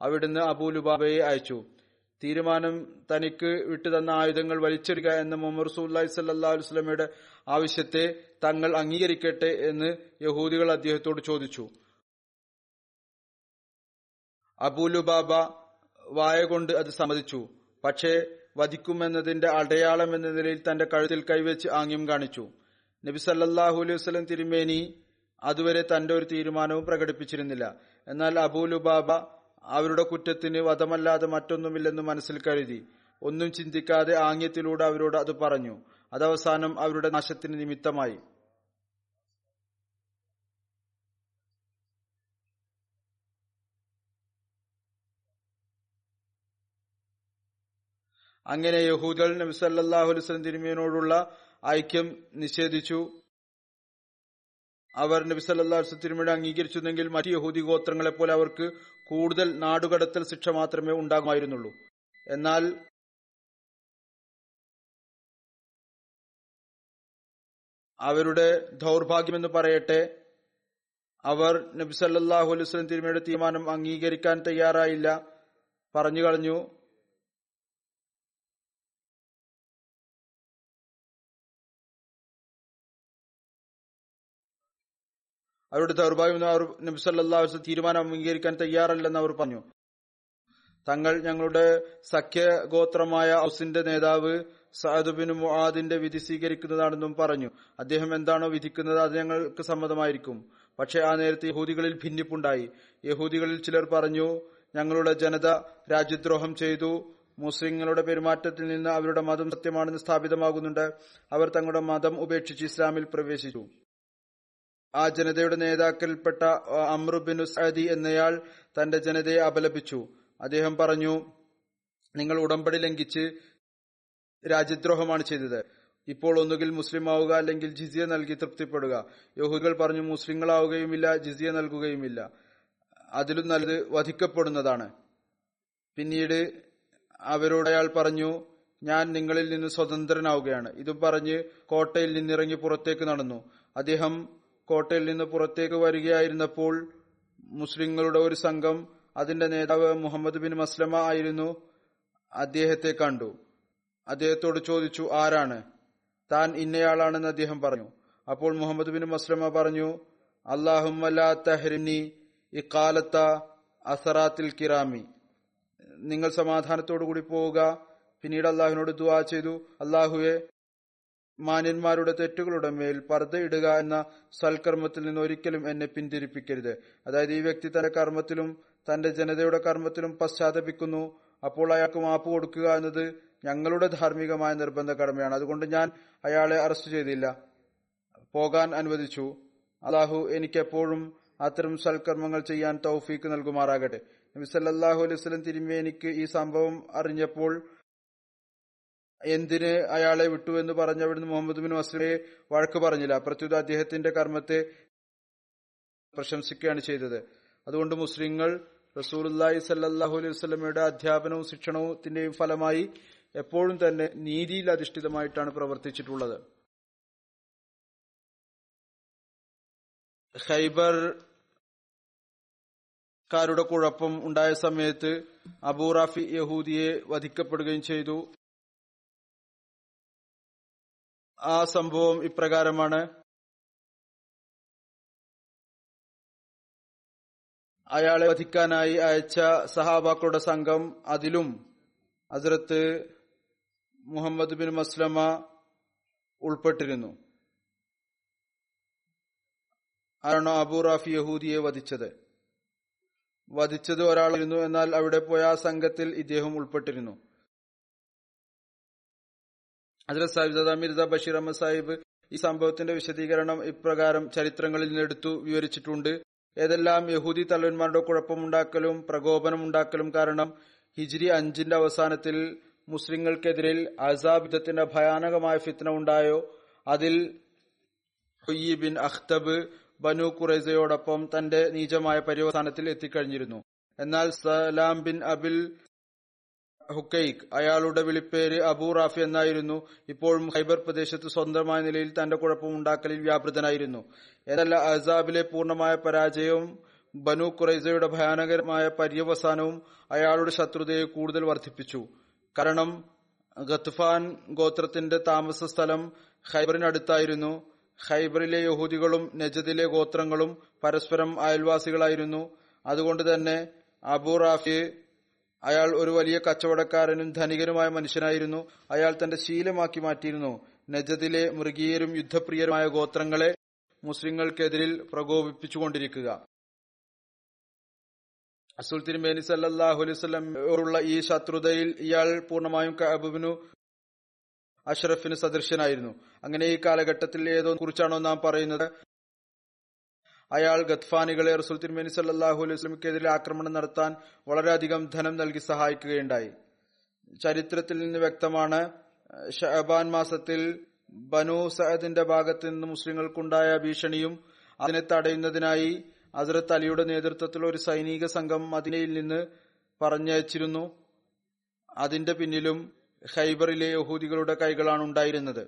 അവിടുന്ന് അബൂലുബാബയെ അയച്ചു. തീരുമാനം തനിക്ക് വിട്ടുതന്ന ആയുധങ്ങൾ വലിച്ചെടുക്കുക എന്ന മുഹമ്മദ് റസൂല്ലി സല്ലാ അലുസ്ലമയുടെ ആവശ്യത്തെ തങ്ങൾ അംഗീകരിക്കട്ടെ എന്ന് യഹൂദികൾ അദ്ദേഹത്തോട് ചോദിച്ചു. അബൂലുബാബ വായ കൊണ്ട് അത് സമ്മതിച്ചു. പക്ഷേ വധിക്കുമെന്നതിന്റെ അടയാളം എന്ന നിലയിൽ തന്റെ കഴുത്തിൽ കൈവച്ച് ആംഗ്യം കാണിച്ചു. നബി സല്ലാഹു അലൈഹി വസ്ലം തിരുമേനി അതുവരെ തന്റെ ഒരു തീരുമാനവും പ്രകടിപ്പിച്ചിരുന്നില്ല. എന്നാൽ അബൂലുബാബ അവരുടെ കുറ്റത്തിന് വധമല്ലാതെ മറ്റൊന്നുമില്ലെന്ന് മനസ്സിൽ കരുതി. ഒന്നും ചിന്തിക്കാതെ ആംഗ്യത്തിലൂടെ അവരോട് അത് പറഞ്ഞു. അതവസാനം അവരുടെ നാശത്തിന് നിമിത്തമായി. അങ്ങനെ യഹൂദൽ നബി സല്ലാഹു തിരുമേനോടുള്ള ഐക്യം നിഷേധിച്ചു. അവർ നബി സല്ലാ വസ്ലം തിരുമേനെ അംഗീകരിച്ചിരുന്നെങ്കിൽ മറ്റ് യഹൂദി ഗോത്രങ്ങളെ പോലെ അവർക്ക് കൂടുതൽ നാടുകടത്തൽ ശിക്ഷ മാത്രമേ ഉണ്ടാകുമായിരുന്നുള്ളൂ. എന്നാൽ അവരുടെ ദൗർഭാഗ്യമെന്ന് പറയട്ടെ അവർ നബി സല്ലാഹു തിരുമയുടെ തീരുമാനം അംഗീകരിക്കാൻ തയ്യാറായില്ല. പറഞ്ഞു കളഞ്ഞു. അവരുടെ ദൗർഭാഗ്യം നബി വസ്ലം തീരുമാനം അംഗീകരിക്കാൻ തയ്യാറല്ലെന്ന് അവർ പറഞ്ഞു. തങ്ങൾ ഞങ്ങളുടെ സഖ്യ ഗോത്രമായ ഔസിന്റെ നേതാവ് സഅദുബിൻ മുആദിന്റെ വിധി സ്വീകരിക്കുന്നതാണെന്നും പറഞ്ഞു. അദ്ദേഹം എന്താണോ വിധിക്കുന്നത് അത് ഞങ്ങൾക്ക് സമ്മതമായിരിക്കും. പക്ഷേ ആ നേരത്തെ യഹൂദികളിൽ ഭിന്നിപ്പുണ്ടായി. യഹൂദികളിൽ ചിലർ പറഞ്ഞു ഞങ്ങളുടെ ജനത രാജ്യദ്രോഹം ചെയ്തു. മുസ്ലിങ്ങളുടെ പെരുമാറ്റത്തിൽ നിന്ന് അവരുടെ മതം സത്യമാണെന്ന് സ്ഥാപിതമാകുന്നുണ്ട്. അവർ തങ്ങളുടെ മതം ഉപേക്ഷിച്ച് ഇസ്ലാമിൽ പ്രവേശിച്ചു. ആ ജനതയുടെ നേതാക്കളിൽപ്പെട്ട അമ്രുബിൻ സഅദി എന്നയാൾ തന്റെ ജനതയെ അപലപിച്ചു. അദ്ദേഹം പറഞ്ഞു നിങ്ങൾ ഉടമ്പടി ലംഘിച്ച് രാജ്യദ്രോഹമാണ് ചെയ്തത്. ഇപ്പോൾ ഒന്നുകിൽ മുസ്ലിം ആവുക അല്ലെങ്കിൽ ജിസിയ നൽകി തൃപ്തിപ്പെടുക. യഹൂദികൾ പറഞ്ഞു മുസ്ലിങ്ങളാവുകയുമില്ല ജിസിയ നൽകുകയുമില്ല. അതിലും നല്ലത് വധിക്കപ്പെടുന്നതാണ്. പിന്നീട് അവരോട് അയാൾ പറഞ്ഞു ഞാൻ നിങ്ങളിൽ നിന്ന് സ്വതന്ത്രനാവുകയാണ്. ഇതും പറഞ്ഞ് കോട്ടയിൽ നിന്നിറങ്ങി പുറത്തേക്ക് നടന്നു. അദ്ദേഹം കോട്ടയിൽ നിന്ന് പുറത്തേക്ക് വരികയായിരുന്നപ്പോൾ മുസ്ലിങ്ങളുടെ ഒരു സംഘം അതിന്റെ നേതാവ് മുഹമ്മദ് ബിൻ മസ്ലമ ആയിരുന്നു അദ്ദേഹത്തെ കണ്ടു. അദ്ദേഹത്തോട് ചോദിച്ചു ആരാണ്? താൻ ഇന്നയാളാണെന്ന് അദ്ദേഹം പറഞ്ഞു. അപ്പോൾ മുഹമ്മദ് ബിൻ മസ്ലമ പറഞ്ഞു അള്ളാഹുമല്ലാത്തഹരിനി ഇക്കാലത്ത അസറാത്തിൽ കിറാമി. നിങ്ങൾ സമാധാനത്തോടു കൂടി പോവുക. പിന്നീട് അള്ളാഹുവിനോട് ദുവാ ചെയ്തു. അള്ളാഹുവെ മാന്യന്മാരുടെ തെറ്റുകളുടെ മേൽ പർദ്ദയിടുക എന്ന സൽക്കർമ്മത്തിൽ നിന്ന് ഒരിക്കലും എന്നെ പിന്തിരിപ്പിക്കരുത്. അതായത് ഈ വ്യക്തി തന്റെ കർമ്മത്തിലും തന്റെ ജനതയുടെ കർമ്മത്തിലും പശ്ചാത്തപിക്കുന്നു. അപ്പോൾ അയാൾക്ക് മാപ്പ് കൊടുക്കുക എന്നത് ഞങ്ങളുടെ ധാർമ്മികമായ നിർബന്ധ കടമയാണ്. അതുകൊണ്ട് ഞാൻ അയാളെ അറസ്റ്റ് ചെയ്തില്ല. പോകാൻ അനുവദിച്ചു. അള്ളാഹു എനിക്കെപ്പോഴും അത്തരം സൽക്കർമ്മങ്ങൾ ചെയ്യാൻ തൗഫീക്ക് നൽകുമാറാകട്ടെ. നബി സല്ലാഹു അലൈഹി വസ്ലം തിരുമ്പി എനിക്ക് ഈ സംഭവം അറിഞ്ഞപ്പോൾ എന്തിന് അയാളെ വിട്ടു എന്ന് പറഞ്ഞ അവിടുന്ന് മുഹമ്മദ് ബിൻ വസ്ലമയെ വഴക്ക് പറഞ്ഞില്ല. പ്രത്യുത അദ്ദേഹത്തിന്റെ കർമ്മത്തെ പ്രശംസിക്കുകയാണ് ചെയ്തത്. അതുകൊണ്ട് മുസ്ലിങ്ങൾ റസൂലി സല്ലാഹു അലൈഹി വസ്ലമയുടെ അധ്യാപനവും ശിക്ഷണത്തിന്റെയും ഫലമായി എപ്പോഴും തന്നെ നീതിയിൽ അധിഷ്ഠിതമായിട്ടാണ് പ്രവർത്തിച്ചിട്ടുള്ളത്. ഖൈബർ കാരുടെ കുഴപ്പം ഉണ്ടായ സമയത്ത് അബൂറാഫി യഹൂദിയെ വധിക്കപ്പെടുകയും ചെയ്തു. ആ സംഭവം ഇപ്രകാരമാണ്. അയാളെ വധിക്കാനായി അയച്ച സഹാബാക്കളുടെ സംഘം അതിലും ഹസ്രത്ത് മുഹമ്മദ് ബിൻ മസ്ലമ ഉൾപ്പെട്ടിരുന്നു. ആരാണോ അബൂ റാഫി യഹൂദിയെ വധിച്ചത്. വധിച്ചത് ഒരാളായിരുന്നു എന്നാൽ അവിടെ പോയ ആ സംഘത്തിൽ ഇദ്ദേഹം ഉൾപ്പെട്ടിരുന്നു. ഹജറത് സാഹിബ് മിർസ ബഷീർ അഹമ്മദ് സാഹിബ് ഈ സംഭവത്തിന്റെ വിശദീകരണം ഇപ്രകാരം ചരിത്രങ്ങളിൽ നിന്നെടുത്തു വിവരിച്ചിട്ടുണ്ട്. ഏതെല്ലാം യഹൂദി തലവന്മാരുടെ കുഴപ്പമുണ്ടാക്കലും പ്രകോപനമുണ്ടാക്കലും കാരണം ഹിജ്രി അഞ്ചിന്റെ അവസാനത്തിൽ മുസ്ലിങ്ങൾക്കെതിരിൽ അസാബ് യുദ്ധത്തിന്റെ ഭയാനകമായ ഫിത്ന ഉണ്ടായോ? അതിൽ ബിൻ അഖ്തബ് ബനു കുറൈസയോടൊപ്പം തന്റെ നീചമായ പര്യവസാനത്തിൽ എത്തിക്കഴിഞ്ഞിരുന്നു. എന്നാൽ സലാം ബിൻ അബിൽ ഹുക്കൈഖ് അയാളുടെ വിളിപ്പേര് അബൂ റാഫി എന്നായിരുന്നു. ഇപ്പോഴും ഹൈബർ പ്രദേശത്ത് സ്വന്തമായ നിലയിൽ തന്റെ കുഴപ്പമുണ്ടാക്കലിൽ വ്യാപൃതനായിരുന്നു. എന്നല്ല അസാബിലെ പൂർണമായ പരാജയവും ബനു ഖുറൈസയുടെ ഭയാനകരമായ പര്യവസാനവും അയാളുടെ ശത്രുതയെ കൂടുതൽ വർദ്ധിപ്പിച്ചു. കാരണം ഗത്ഫാൻ ഗോത്രത്തിന്റെ താമസ സ്ഥലം ഹൈബറിനടുത്തായിരുന്നു ഹൈബറിലെ യഹൂദികളും നജദിലെ ഗോത്രങ്ങളും പരസ്പരം അയൽവാസികളായിരുന്നു. അതുകൊണ്ട് തന്നെ അബു റാഫി അയാൾ ഒരു വലിയ കച്ചവടക്കാരനും ധനികനുമായ മനുഷ്യനായിരുന്നു. അയാൾ തന്റെ ശീലമാക്കി മാറ്റിയിരുന്നു. നജദിലെ മൃഗീയരും യുദ്ധപ്രിയരുമായ ഗോത്രങ്ങളെ മുസ്ലിങ്ങൾക്കെതിരിൽ പ്രകോപിപ്പിച്ചുകൊണ്ടിരിക്കുക. അസുൽ തിരുമേനി സല്ലാഹു അലൈവല്ലമോടുള്ള ഈ ശത്രുതയിൽ ഇയാൾ പൂർണമായും കബുബിനു അഷ്റഫിന് സദൃശ്യനായിരുന്നു. അങ്ങനെ ഈ കാലഘട്ടത്തിൽ ഏതോ കുറിച്ചാണോ നാം പറയുന്നത്? അയാൾ ഗത്ഫാനികളെ റസൂൽ തിരുമേനി സല്ലാഹു അലൈഹി വസ്ലമിക്കെതിരെ ആക്രമണം നടത്താൻ വളരെയധികം ധനം നൽകി സഹായിക്കുകയുണ്ടായി. ചരിത്രത്തിൽ നിന്ന് വ്യക്തമാണ് ഷഹബാൻ മാസത്തിൽ ബനു സഹദിന്റെ ഭാഗത്ത് നിന്ന് മുസ്ലിങ്ങൾക്കുണ്ടായ ഭീഷണിയും അതിനെ തടയുന്നതിനായി ഹസ്രത്ത് അലിയുടെ നേതൃത്വത്തിൽ ഒരു സൈനിക സംഘം മദിനയിൽ നിന്ന് പറഞ്ഞയച്ചിരുന്നു. അതിന്റെ പിന്നിലും ഹൈബറിലെ യഹൂദികളുടെ കൈകളാണ് ഉണ്ടായിരുന്നത്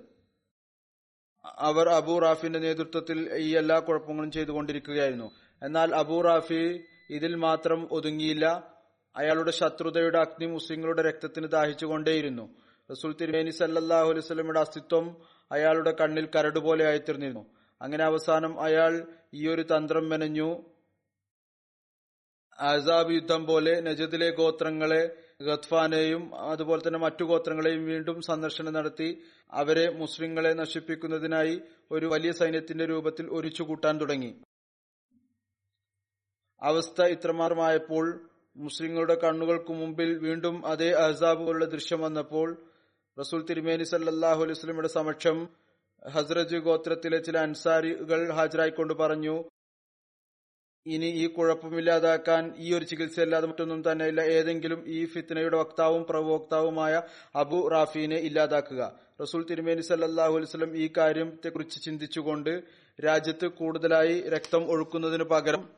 അവർ അബൂ റാഫിന്റെ നേതൃത്വത്തിൽ ഈ എല്ലാ കുഴപ്പങ്ങളും ചെയ്തുകൊണ്ടിരിക്കുകയായിരുന്നു. എന്നാൽ അബൂ റാഫി ഇതിൽ മാത്രം ഒതുങ്ങിയില്ല. അയാളുടെ ശത്രുതയുടെ അഗ്നി മുസ്ലിങ്ങളുടെ രക്തത്തിന് ദാഹിച്ചുകൊണ്ടേയിരുന്നു. റസൂൽ തിരുമേനി സല്ലാഹു അലൈഹി സ്വലമിയുടെ അസ്തിത്വം അയാളുടെ കണ്ണിൽ കരടുപോലെ ആയിത്തീർന്നിരുന്നു. അങ്ങനെ അവസാനം അയാൾ ഈ ഒരു തന്ത്രം മെനഞ്ഞു. അസാബ് യുദ്ധം പോലെ നജദിലെ ഗോത്രങ്ങളെ ഗത്ഫാനെയും അതുപോലെ തന്നെ മറ്റു ഗോത്രങ്ങളെയും വീണ്ടും സന്ദർശനം നടത്തി അവരെ മുസ്ലിങ്ങളെ നശിപ്പിക്കുന്നതിനായി ഒരു വലിയ സൈന്യത്തിന്റെ രൂപത്തിൽ ഒരിച്ചു കൂട്ടാൻ തുടങ്ങി. അവസ്ഥ ഇത്രമാറുമായപ്പോൾ മുസ്ലിങ്ങളുടെ കണ്ണുകൾക്ക് മുമ്പിൽ വീണ്ടും അതേ അഹസാബ് പോലുള്ള ദൃശ്യം വന്നപ്പോൾ റസൂൽ തിരുമേനി സല്ലാഹു അലൈഹി സ്വലമിയുടെ സമക്ഷം ഹസ്രജ് ഗോത്രത്തിലെ ചില അൻസാരികൾ ഹാജരായിക്കൊണ്ട് പറഞ്ഞു ഇനി ഈ കുഴപ്പമില്ലാതാക്കാൻ ഈ ഒരു ചികിത്സയല്ലാതെ മറ്റൊന്നും തന്നെയില്ല ഏതെങ്കിലും ഈ ഫിത്നയുടെ വക്താവും പ്രവോക്താവുമായ അബു റാഫീനെ ഇല്ലാതാക്കുക. റസൂൽ തിരുമേനി സല്ലാഹു അലൈവലം ഈ കാര്യത്തെക്കുറിച്ച് ചിന്തിച്ചുകൊണ്ട് രാജ്യത്ത് കൂടുതലായി രക്തം ഒഴുക്കുന്നതിന് പകരം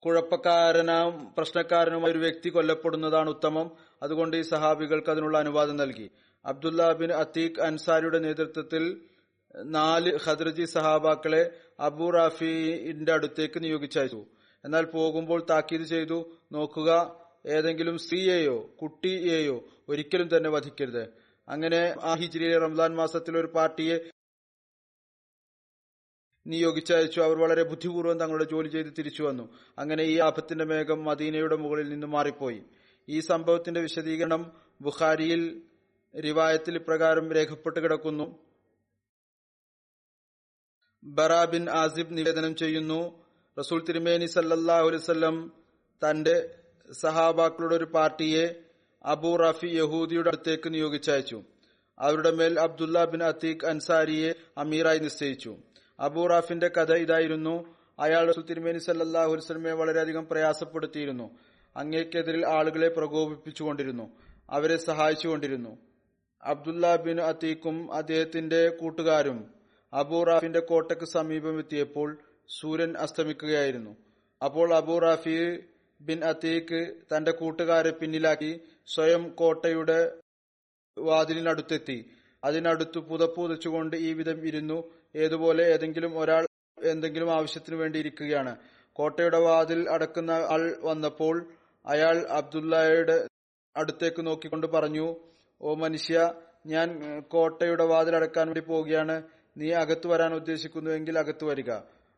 കുഴപ്പക്കാരനും പ്രശ്നക്കാരനുമായ ഒരു വ്യക്തി കൊല്ലപ്പെടുന്നതാണ് ഉത്തമം. അതുകൊണ്ട് ഈ സഹാബികൾക്ക് അതിനുള്ള അനുവാദം നൽകി. അബ്ദുല്ല ബിൻ അത്തീഖ് അൻസാരിയുടെ നേതൃത്വത്തിൽ നാല് ഖദ്രജി സഹാബാക്കളെ അബു റാഫിന്റെ അടുത്തേക്ക് നിയോഗിച്ചയച്ചു. എന്നാൽ പോകുമ്പോൾ താക്കീത് ചെയ്തു. നോക്കുക ഏതെങ്കിലും സ്ത്രീയെയോ കുട്ടിയെയോ ഒരിക്കലും തന്നെ വധിക്കരുത്. അങ്ങനെ ആ ഹിജ്രിയിലെ റംസാൻ മാസത്തിൽ ഒരു പാർട്ടിയെ നിയോഗിച്ചയച്ചു. അവർ വളരെ ബുദ്ധിപൂർവം തങ്ങളുടെ ജോലി ചെയ്ത് തിരിച്ചു വന്നു. അങ്ങനെ ഈ ആപത്തിന്റെ മേഘം മദീനയുടെ മുകളിൽ നിന്ന് മാറിപ്പോയി. ഈ സംഭവത്തിന്റെ വിശദീകരണം ബുഖാരിയിൽ റിവായത്തിൽ ഇപ്രകാരം രേഖപ്പെട്ട് കിടക്കുന്നു. ബറ ബിൻ ആസിബ് നിവേദനം ചെയ്യുന്നു. റസൂൽ തിരുമേനി സല്ലാഹു തന്റെ സഹാബാക്കളുടെ ഒരു പാർട്ടിയെ അബു റാഫി യഹൂദിയുടെ അടുത്തേക്ക് നിയോഗിച്ചയച്ചു. അവരുടെ മേൽ അബ്ദുല്ല ബിൻ അത്തീഖ് അൻസാരിയെ അമീറായി നിശ്ചയിച്ചു. അബു റാഫിന്റെ കഥ ഇതായിരുന്നു. അയാൾ റസൂൽ തിരുമേനി സല്ലാഹു വളരെയധികം പ്രയാസപ്പെടുത്തിയിരുന്നു. അങ്ങേക്കെതിരിൽ ആളുകളെ പ്രകോപിപ്പിച്ചുകൊണ്ടിരുന്നു. അവരെ സഹായിച്ചുകൊണ്ടിരുന്നു. അബ്ദുല്ല ബിൻ അത്തീഖും അദ്ദേഹത്തിന്റെ കൂട്ടുകാരും അബൂ റാഫിന്റെ കോട്ടയ്ക്ക് സമീപം എത്തിയപ്പോൾ സൂര്യൻ അസ്തമിക്കുകയായിരുന്നു. അപ്പോൾ അബൂ റാഫി ബിൻ അതീഖ് തന്റെ കൂട്ടുകാരെ പിന്നിലാക്കി സ്വയം കോട്ടയുടെ വാതിലിനടുത്തെത്തി. അതിനടുത്ത് പുതപ്പുതച്ചുകൊണ്ട് ഈ വിധം ഇരുന്നു. ഏതുപോലെ ഏതെങ്കിലും ഒരാൾ എന്തെങ്കിലും ആവശ്യത്തിന് വേണ്ടി ഇരിക്കുകയാണ്. കോട്ടയുടെ വാതിൽ അടക്കുന്ന ആൾ വന്നപ്പോൾ അയാൾ അബ്ദുല്ലായുടെ അടുത്തേക്ക് നോക്കിക്കൊണ്ട് പറഞ്ഞു ഓ മനുഷ്യ ഞാൻ കോട്ടയുടെ വാതിൽ അടക്കാൻ വേണ്ടി പോവുകയാണ്. നീ അകത്തു വരാൻ ഉദ്ദേശിക്കുന്നുവെങ്കിൽ അകത്തു വരിക.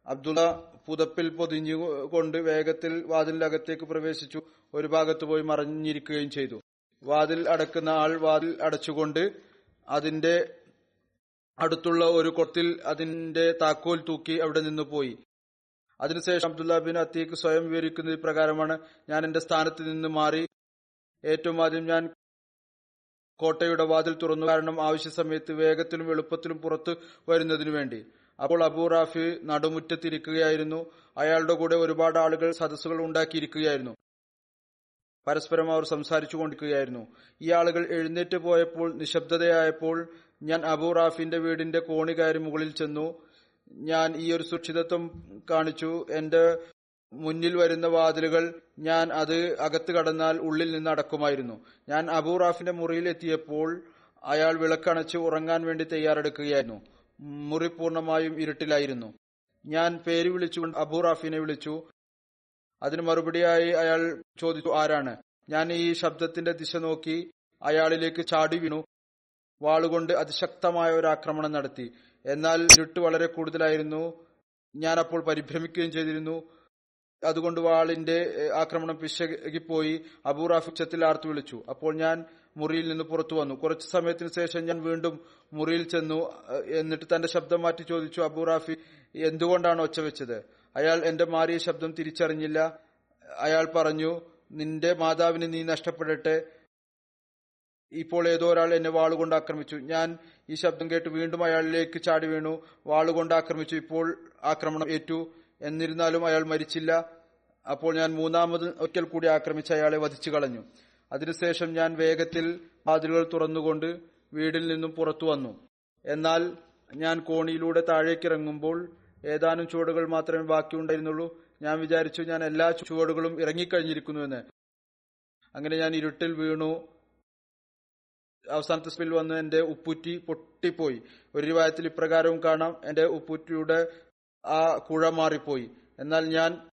അബ്ദുള്ള പുതപ്പിൽ പൊതിഞ്ഞുകൊണ്ട് വേഗത്തിൽ വാതിലിന്റെ അകത്തേക്ക് പ്രവേശിച്ചു. ഒരു ഭാഗത്ത് പോയി മറിഞ്ഞിരിക്കുകയും ചെയ്തു. വാതിൽ അടക്കുന്ന ആൾ വാതിൽ അടച്ചുകൊണ്ട് അതിന്റെ അടുത്തുള്ള ഒരു കൊത്തിൽ അതിന്റെ താക്കോൽ തൂക്കി അവിടെ നിന്ന് പോയി. അതിനുശേഷം അബ്ദുല്ല ബിൻ അത്തീഖ് സ്വയം വിവരിക്കുന്നത് പ്രകാരമാണ് ഞാൻ എന്റെ സ്ഥാനത്ത് നിന്ന് മാറി. ഏറ്റവും ആദ്യം ഞാൻ കോട്ടയുടെ വാതിൽ തുറന്നു കാരണം ആവശ്യ സമയത്ത് വേഗത്തിലും എളുപ്പത്തിലും പുറത്തു വരുന്നതിനു വേണ്ടി. അപ്പോൾ അബൂ റാഫി നടുമുറ്റത്തിരിക്കുകയായിരുന്നു. അയാളുടെ കൂടെ ഒരുപാട് ആളുകൾ സദസ്സുകൾ ഉണ്ടാക്കിയിരിക്കുകയായിരുന്നു. പരസ്പരം അവർ സംസാരിച്ചു കൊണ്ടിരിക്കുകയായിരുന്നു. ഈ ആളുകൾ എഴുന്നേറ്റ് പോയപ്പോൾ നിശബ്ദതയായപ്പോൾ ഞാൻ അബൂ റാഫിന്റെ വീടിന്റെ കോണി കയറി മുകളിൽ ചെന്നു. ഞാൻ ഈ ഒരു സുരക്ഷിതത്വം കാണിച്ചു. എന്റെ മുന്നിൽ വരുന്ന വാതിലുകൾ ഞാൻ അത് അകത്ത് കടന്നാൽ ഉള്ളിൽ നിന്ന് അടക്കുമായിരുന്നു. ഞാൻ അബൂറാഫിന്റെ മുറിയിൽ എത്തിയപ്പോൾ അയാൾ വിളക്കണച്ച് ഉറങ്ങാൻ വേണ്ടി തയ്യാറെടുക്കുകയായിരുന്നു. മുറി പൂർണമായും ഇരുട്ടിലായിരുന്നു. ഞാൻ പേര് വിളിച്ചുകൊണ്ട് അബൂറാഫിനെ വിളിച്ചു. അതിന് മറുപടിയായി അയാൾ ചോദിച്ചു ആരാണ്? ഞാൻ ഈ ശബ്ദത്തിന്റെ ദിശ നോക്കി അയാളിലേക്ക് ചാടി വീണു. വാളുകൊണ്ട് അതിശക്തമായ ഒരു ആക്രമണം നടത്തി. എന്നാൽ ഇരുട്ട് വളരെ കൂടുതലായിരുന്നു. ഞാൻ അപ്പോൾ പരിഭ്രമിക്കുകയും ചെയ്തിരുന്നു. അതുകൊണ്ട് വാളിന്റെ ആക്രമണം പിശകിപ്പോയി. അബൂറാഫ് ഉച്ചത്തിൽ ആർത്തു വിളിച്ചു. അപ്പോൾ ഞാൻ മുറിയിൽ നിന്ന് പുറത്തു വന്നു. കുറച്ചു സമയത്തിന് ശേഷം ഞാൻ വീണ്ടും മുറിയിൽ ചെന്നു എന്നിട്ട് തന്റെ ശബ്ദം മാറ്റി ചോദിച്ചു അബൂറാഫി എന്തുകൊണ്ടാണ് ഒച്ച വെച്ചത്? അയാൾ എന്റെ മാറിയ ശബ്ദം തിരിച്ചറിഞ്ഞില്ല. അയാൾ പറഞ്ഞു നിന്റെ മാതാവിന് നീ നഷ്ടപ്പെടട്ടെ. ഇപ്പോൾ ഏതോ ഒരാൾ എന്നെ വാളുകൊണ്ട് ആക്രമിച്ചു. ഞാൻ ഈ ശബ്ദം കേട്ട് വീണ്ടും അയാളിലേക്ക് ചാടി വീണു. വാളുകൊണ്ട് ആക്രമിച്ചു. ഇപ്പോൾ ആക്രമണം ഏറ്റു. എന്നിരുന്നാലും അയാൾ മരിച്ചില്ല. അപ്പോൾ ഞാൻ മൂന്നാമത് ഒറ്റൽ കൂടി ആക്രമിച്ച് അയാളെ വധിച്ചു കളഞ്ഞു. അതിനുശേഷം ഞാൻ വേഗത്തിൽ വാതിലുകൾ തുറന്നുകൊണ്ട് വീടിൽ നിന്നും പുറത്തു വന്നു. എന്നാൽ ഞാൻ കോണിയിലൂടെ താഴേക്കിറങ്ങുമ്പോൾ ഏതാനും ചുവടുകൾ മാത്രമേ ബാക്കിയുണ്ടായിരുന്നുള്ളൂ. ഞാൻ വിചാരിച്ചു ഞാൻ എല്ലാ ചുവടുകളും ഇറങ്ങിക്കഴിഞ്ഞിരിക്കുന്നുവെന്ന് അങ്ങനെ ഞാൻ ഇരുട്ടിൽ വീണു. അവസാനത്തെ സ്പിൽ വന്ന് എന്റെ ഉപ്പുറ്റി പൊട്ടിപ്പോയി. ഒരു രൂപത്തിൽ ഇപ്രകാരവും കാണാം. എന്റെ ഉപ്പുറ്റിയുടെ ആ കുഴ മാറിപ്പോയി. എന്നാൽ ഞാൻ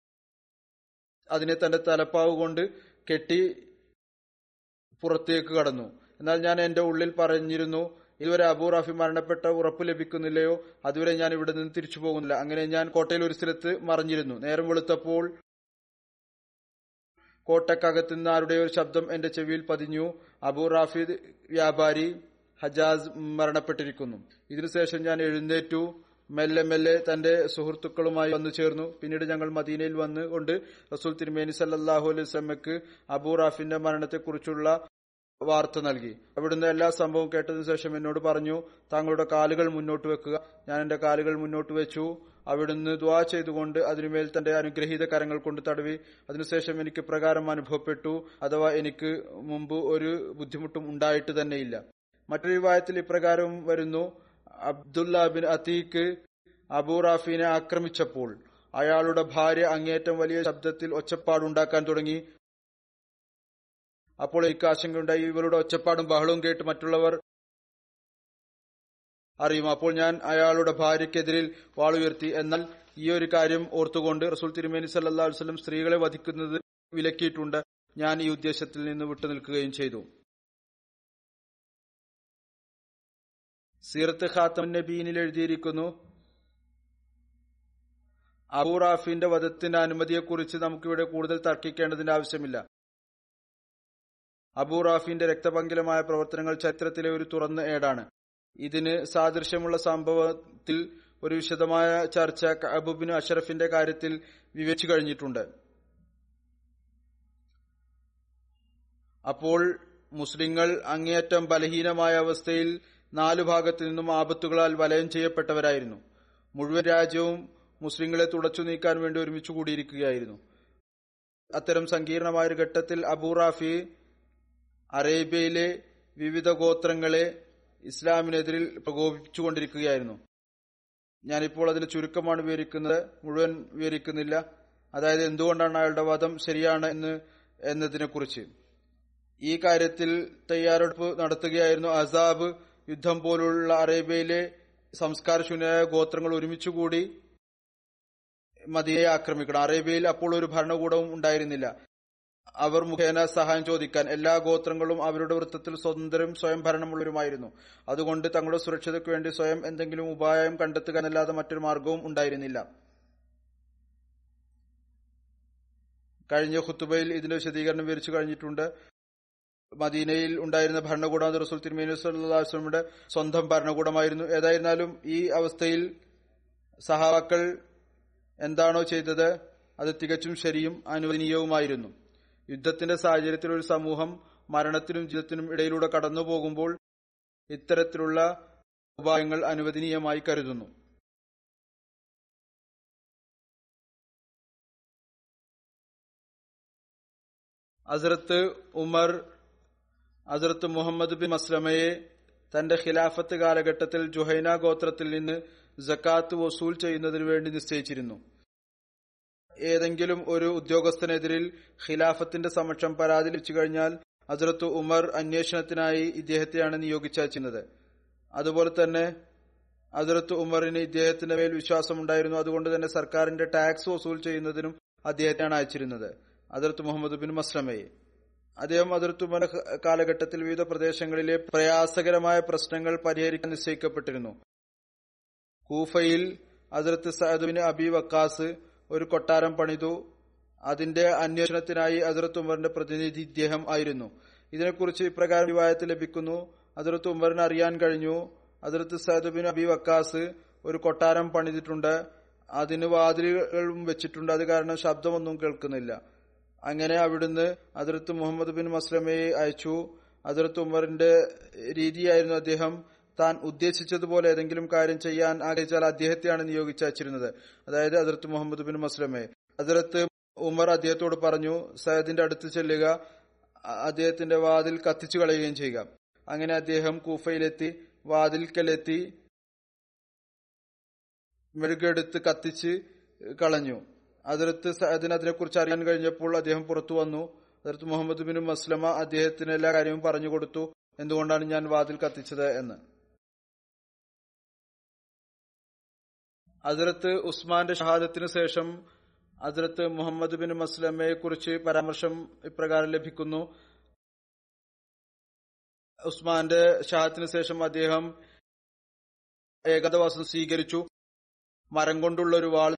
അതിനെ തന്റെ തലപ്പാവ് കൊണ്ട് കെട്ടി പുറത്തേക്ക് കടന്നു. എന്നാൽ ഞാൻ എന്റെ ഉള്ളിൽ പറഞ്ഞിരുന്നു ഇതുവരെ അബൂ റാഫി മരണപ്പെട്ട ഉറപ്പ് ലഭിക്കുന്നില്ലയോ? അതുവരെ ഞാൻ ഇവിടെ നിന്ന് തിരിച്ചു പോകുന്നില്ല. അങ്ങനെ ഞാൻ കോട്ടയിൽ ഒരു സ്ഥലത്ത് മറിഞ്ഞിരുന്നു. നേരം വെളുത്തപ്പോൾ കോട്ടക്കകത്ത് നിന്ന് ആരുടെ ഒരു ശബ്ദം എന്റെ ചെവിയിൽ പതിഞ്ഞു. അബൂ റാഫി വ്യാപാരി ഹജാസ് മരണപ്പെട്ടിരിക്കുന്നു. ഇതിനുശേഷം ഞാൻ എഴുന്നേറ്റു. മെല്ലെ മെല്ലെ തന്റെ സുഹൃത്തുക്കളുമായി വന്നു ചേർന്നു. പിന്നീട് ഞങ്ങൾ മദീനയിൽ വന്ന് കൊണ്ട് റസൂൽ തിരുമേനി സല്ലാഹു അലൈഹി സ്വലമക്ക് അബൂ റാഫിന്റെ മരണത്തെക്കുറിച്ചുള്ള വാർത്ത നൽകി. അവിടുന്ന് എല്ലാ സംഭവവും കേട്ടതിനു ശേഷം എന്നോട് പറഞ്ഞു താങ്കളുടെ കാലുകൾ മുന്നോട്ട് വെക്കുക. ഞാൻ എന്റെ കാലുകൾ മുന്നോട്ട് വെച്ചു. അവിടുന്ന് ദ്വാ ചെയ്തുകൊണ്ട് അതിനുമേൽ തന്റെ അനുഗ്രഹീത കരങ്ങൾ കൊണ്ട് തടവി. അതിനുശേഷം എനിക്ക് പ്രകാരം അനുഭവപ്പെട്ടു. അഥവാ എനിക്ക് മുമ്പ് ഒരു ബുദ്ധിമുട്ടും ഉണ്ടായിട്ട് തന്നെയില്ല. മറ്റൊരു വിവാഹത്തിൽ ഇപ്രകാരം വരുന്നു. അബ്ദുല്ല ബിൻ അതീഖ് അബൂറാഫിനെ ആക്രമിച്ചപ്പോൾ അയാളുടെ ഭാര്യ അങ്ങേറ്റം വലിയ ശബ്ദത്തിൽ ഒച്ചപ്പാടുണ്ടാക്കാൻ തുടങ്ങി. അപ്പോൾ എനിക്ക് ആശങ്കയുണ്ടായി ഇവരുടെ ഒച്ചപ്പാടും ബഹളവും കേട്ട് മറ്റുള്ളവർ അറിയും. അപ്പോൾ ഞാൻ അയാളുടെ ഭാര്യയ്ക്കെതിരിൽ വാളുയർത്തി എന്നാൽ ഈ ഒരു കാര്യം ഓർത്തുകൊണ്ട് റസൂൽ തിരുമേനി സല്ലാ വസ്ലം സ്ത്രീകളെ വധിക്കുന്നത് വിലക്കിയിട്ടുണ്ട്. ഞാൻ ഈ ഉദ്ദേശത്തിൽ നിന്ന് വിട്ടുനിൽക്കുകയും ചെയ്തു. സീറത്ത് ഖാത്തം നബീനിൽ എഴുതിയിരിക്കുന്നു. അബൂറാഫിന്റെ വധത്തിന്റെ അനുമതിയെക്കുറിച്ച് നമുക്കിവിടെ കൂടുതൽ തർക്കിക്കേണ്ടതിന്റെ ആവശ്യമില്ല. അബൂറാഫിന്റെ രക്തപങ്കിലമായ പ്രവർത്തനങ്ങൾ ചരിത്രത്തിലെ ഒരു തുറന്ന ഏടാണ്. ഇതിന് സാദൃശ്യമുള്ള സംഭവത്തിൽ ഒരു വിശദമായ ചർച്ച അബുബിന് അഷറഫിന്റെ കാര്യത്തിൽ വിവരിച്ചു കഴിഞ്ഞിട്ടുണ്ട്. അപ്പോൾ മുസ്ലിങ്ങൾ അങ്ങേയറ്റം ബലഹീനമായ അവസ്ഥയിൽ നാലു ഭാഗത്തു നിന്നും ആപത്തുകളാൽ വലയം ചെയ്യപ്പെട്ടവരായിരുന്നു. മുഴുവൻ രാജ്യവും മുസ്ലിങ്ങളെ തുടച്ചു നീക്കാൻ വേണ്ടി ഒരുമിച്ച് കൂടിയിരിക്കുകയായിരുന്നു. അത്തരം സങ്കീർണമായ ഒരു ഘട്ടത്തിൽ അബൂറാഫി അറേബ്യയിലെ വിവിധ ഗോത്രങ്ങളെ ഇസ്ലാമിനെതിരിൽ പ്രകോപിപ്പിച്ചുകൊണ്ടിരിക്കുകയായിരുന്നു. ഞാനിപ്പോൾ അതിൽ ചുരുക്കമാണ് വിവരിക്കുന്നത്. മുഴുവൻ വിവരിക്കുന്നില്ല. അതായത് എന്തുകൊണ്ടാണ് അയാളുടെ വാദം ശരിയാണ് എന്ന് എന്നതിനെ കുറിച്ച് ഈ കാര്യത്തിൽ തയ്യാറെടുപ്പ് നടത്തുകയായിരുന്നു അസാബ് യുദ്ധം പോലുള്ള അറേബ്യയിലെ സംസ്കാരശൂന്യമായ ഗോത്രങ്ങൾ ഒരുമിച്ചുകൂടി മദീനയെ ആക്രമിക്കണം. അറേബ്യയിൽ അപ്പോൾ ഒരു ഭരണകൂടവും ഉണ്ടായിരുന്നില്ല. അവർ മുഖേന സഹായം ചോദിക്കാൻ എല്ലാ ഗോത്രങ്ങളും അവരുടെ വൃത്തത്തിൽ സ്വതന്ത്രം സ്വയം ഭരണമുള്ളവരുമായിരുന്നു. അതുകൊണ്ട് തങ്ങളുടെ സുരക്ഷതയ്ക്ക് വേണ്ടി സ്വയം എന്തെങ്കിലും ഉപായം കണ്ടെത്തുക എന്നല്ലാതെ മറ്റൊരു മാർഗവും ഉണ്ടായിരുന്നില്ല. കഴിഞ്ഞ ഖുത്തുബയിൽ ഇതിന്റെ വിശദീകരണം വിവരിച്ചു കഴിഞ്ഞിട്ടുണ്ട്. മദീനയിൽ ഉണ്ടായിരുന്ന ഭരണകൂടം റസൂൽ തിരുമേനി സ്വല്ലാസ്ലമിയുടെ സ്വന്തം ഭരണകൂടമായിരുന്നു. ഏതായിരുന്നാലും ഈ അവസ്ഥയിൽ സഹാബാക്കൾ എന്താണോ ചെയ്തത് അത് തികച്ചും ശരിയും അനുവദനീയവുമായിരുന്നു. യുദ്ധത്തിന്റെ സാഹചര്യത്തിൽ ഒരു സമൂഹം മരണത്തിനും ജീവിതത്തിനും ഇടയിലൂടെ കടന്നു പോകുമ്പോൾ ഇത്തരത്തിലുള്ള ഉപായങ്ങൾ അനുവദനീയമായി കരുതുന്നു. അസറത്ത് ഉമർ അസറത്ത് മുഹമ്മദ് ബിൻ മസ്ലമയെ തന്റെ ഖിലാഫത്ത് കാലഘട്ടത്തിൽ ജുഹൈന ഗോത്രത്തിൽ നിന്ന് ജക്കാത്ത് വസൂൽ ചെയ്യുന്നതിനു വേണ്ടി നിശ്ചയിച്ചിരുന്നു. ഏതെങ്കിലും ഒരു ഉദ്യോഗസ്ഥനെതിരിൽ ഖിലാഫത്തിന്റെ സമക്ഷം പരാതി ലഭിച്ചു കഴിഞ്ഞാൽ ഹസരത്ത് ഉമർ അന്വേഷണത്തിനായി ഇദ്ദേഹത്തെയാണ് നിയോഗിച്ചയച്ചിരുന്നത്. അതുപോലെ തന്നെ ഹസരത്ത് ഉമറിന് ഇദ്ദേഹത്തിന്റെ മേൽ വിശ്വാസമുണ്ടായിരുന്നു. അതുകൊണ്ട് തന്നെ സർക്കാരിന്റെ ടാക്സ് വസൂൽ ചെയ്യുന്നതിനും അദ്ദേഹത്തെയാണ് അയച്ചിരുന്നത്. അതിർത്ത് മുഹമ്മദ് ബിൻ മസ്ലമയെ അദ്ദേഹം അതിർത്തുമന കാലഘട്ടത്തിൽ വിവിധ പ്രദേശങ്ങളിലെ പ്രയാസകരമായ പ്രശ്നങ്ങൾ പരിഹരിക്കാൻ നിശ്ചയിക്കപ്പെട്ടിരുന്നു. കൂഫയിൽ അതിർത്ത് സഅദുബിന് അബി വക്കാസ് ഒരു കൊട്ടാരം പണിതു. അതിന്റെ അന്വേഷണത്തിനായി അതിർത്ത് ഉമറിന്റെ പ്രതിനിധി ഇദ്ദേഹം ആയിരുന്നു. ഇതിനെക്കുറിച്ച് ഇപ്രകാരം വിവാഹത്തിൽ ലഭിക്കുന്നു. അതിർത്ത് ഉമറിന് അറിയാൻ കഴിഞ്ഞു. അതിർത്ത് സൈദുബിൻ അബി വക്കാസ് ഒരു കൊട്ടാരം പണിതിട്ടുണ്ട്. അതിന് വാതിലുകളും വെച്ചിട്ടുണ്ട്. അത് കാരണം ശബ്ദമൊന്നും കേൾക്കുന്നില്ല. അങ്ങനെ അവിടുന്ന് അതിർത്ത് മുഹമ്മദ് ബിൻ മസ്ലമയെ അയച്ചു. അതിർത്ത് ഉമറിന്റെ രീതിയായിരുന്നു അദ്ദേഹം താൻ ഉദ്ദേശിച്ചതുപോലെ ഏതെങ്കിലും കാര്യം ചെയ്യാൻ ആഗ്രഹിച്ചാൽ അദ്ദേഹത്തെയാണ് നിയോഗിച്ചയച്ചിരുന്നത് അതായത് അതിർത്ത് മുഹമ്മദ് ബിൻ മസ്ലമെ. അതിർത്ത് ഉമർ അദ്ദേഹത്തോട് പറഞ്ഞു സയദിന്റെ അടുത്ത് ചെല്ലുക. അദ്ദേഹത്തിന്റെ വാതിൽ കത്തിച്ചു കളയുകയും ചെയ്യുക. അങ്ങനെ അദ്ദേഹം കൂഫയിലെത്തി വാതിൽക്കലെത്തി മെഴുകെടുത്ത് കത്തിച്ച് കളഞ്ഞു. അതിർത്ത് അതിനെ കുറിച്ച് അറിയാൻ കഴിഞ്ഞപ്പോൾ അദ്ദേഹം പുറത്തു വന്നു. അതിർത്ത് മുഹമ്മദ് ബിൻ മസ്ലമ അദ്ദേഹത്തിന് എല്ലാ കാര്യവും പറഞ്ഞു കൊടുത്തു. എന്തുകൊണ്ടാണ് ഞാൻ വാതിൽ കത്തിച്ചത് എന്ന്. അതിർത്ത് ഉസ്മാന്റെ ഷഹാദത്തിന് ശേഷം അതിർത്ത് മുഹമ്മദ് ബിൻ മസ്ലമയെ കുറിച്ച് പരാമർശം ഇപ്രകാരം ലഭിക്കുന്നു. ഉസ്മാന്റെ ഷഹാദത്തിന് ശേഷം അദ്ദേഹം ഏകദവാസം സ്വീകരിച്ചു. മരം കൊണ്ടുള്ള ഒരു വാൾ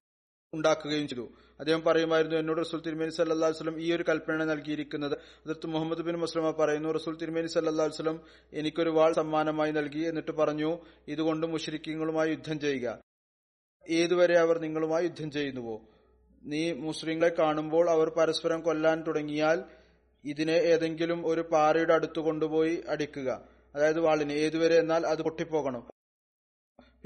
ഉണ്ടാക്കുകയും ചെയ്തു. അദ്ദേഹം പറയുമായിരുന്നു എന്നോട് റസൂൽ തിരുമേനി സല്ലാ വസ്ലം ഈ ഒരു കൽപ്പന നൽകിയിരിക്കുന്നത്. അതിർത്ത് മുഹമ്മദ് ബിൻ മുസ്ലമ പറയുന്നു റസൂൽ തിരുമേനി സല്ലാ വസ്ലം എനിക്കൊരു വാൾ സമ്മാനമായി നൽകി എന്നിട്ട് പറഞ്ഞു ഇതുകൊണ്ട് മുഷരിക്കങ്ങളുമായി യുദ്ധം ചെയ്യുക. ഏതുവരെ അവർ നിങ്ങളുമായി യുദ്ധം ചെയ്യുന്നുവോ? നീ മുസ്ലിങ്ങളെ കാണുമ്പോൾ അവർ പരസ്പരം കൊല്ലാൻ തുടങ്ങിയാൽ ഇതിനെ ഏതെങ്കിലും ഒരു പാറയുടെ അടുത്ത് കൊണ്ടുപോയി അടിക്കുക. അതായത് വാളിന്. ഏതുവരെ എന്നാൽ അത് പൊട്ടിപ്പോകണം.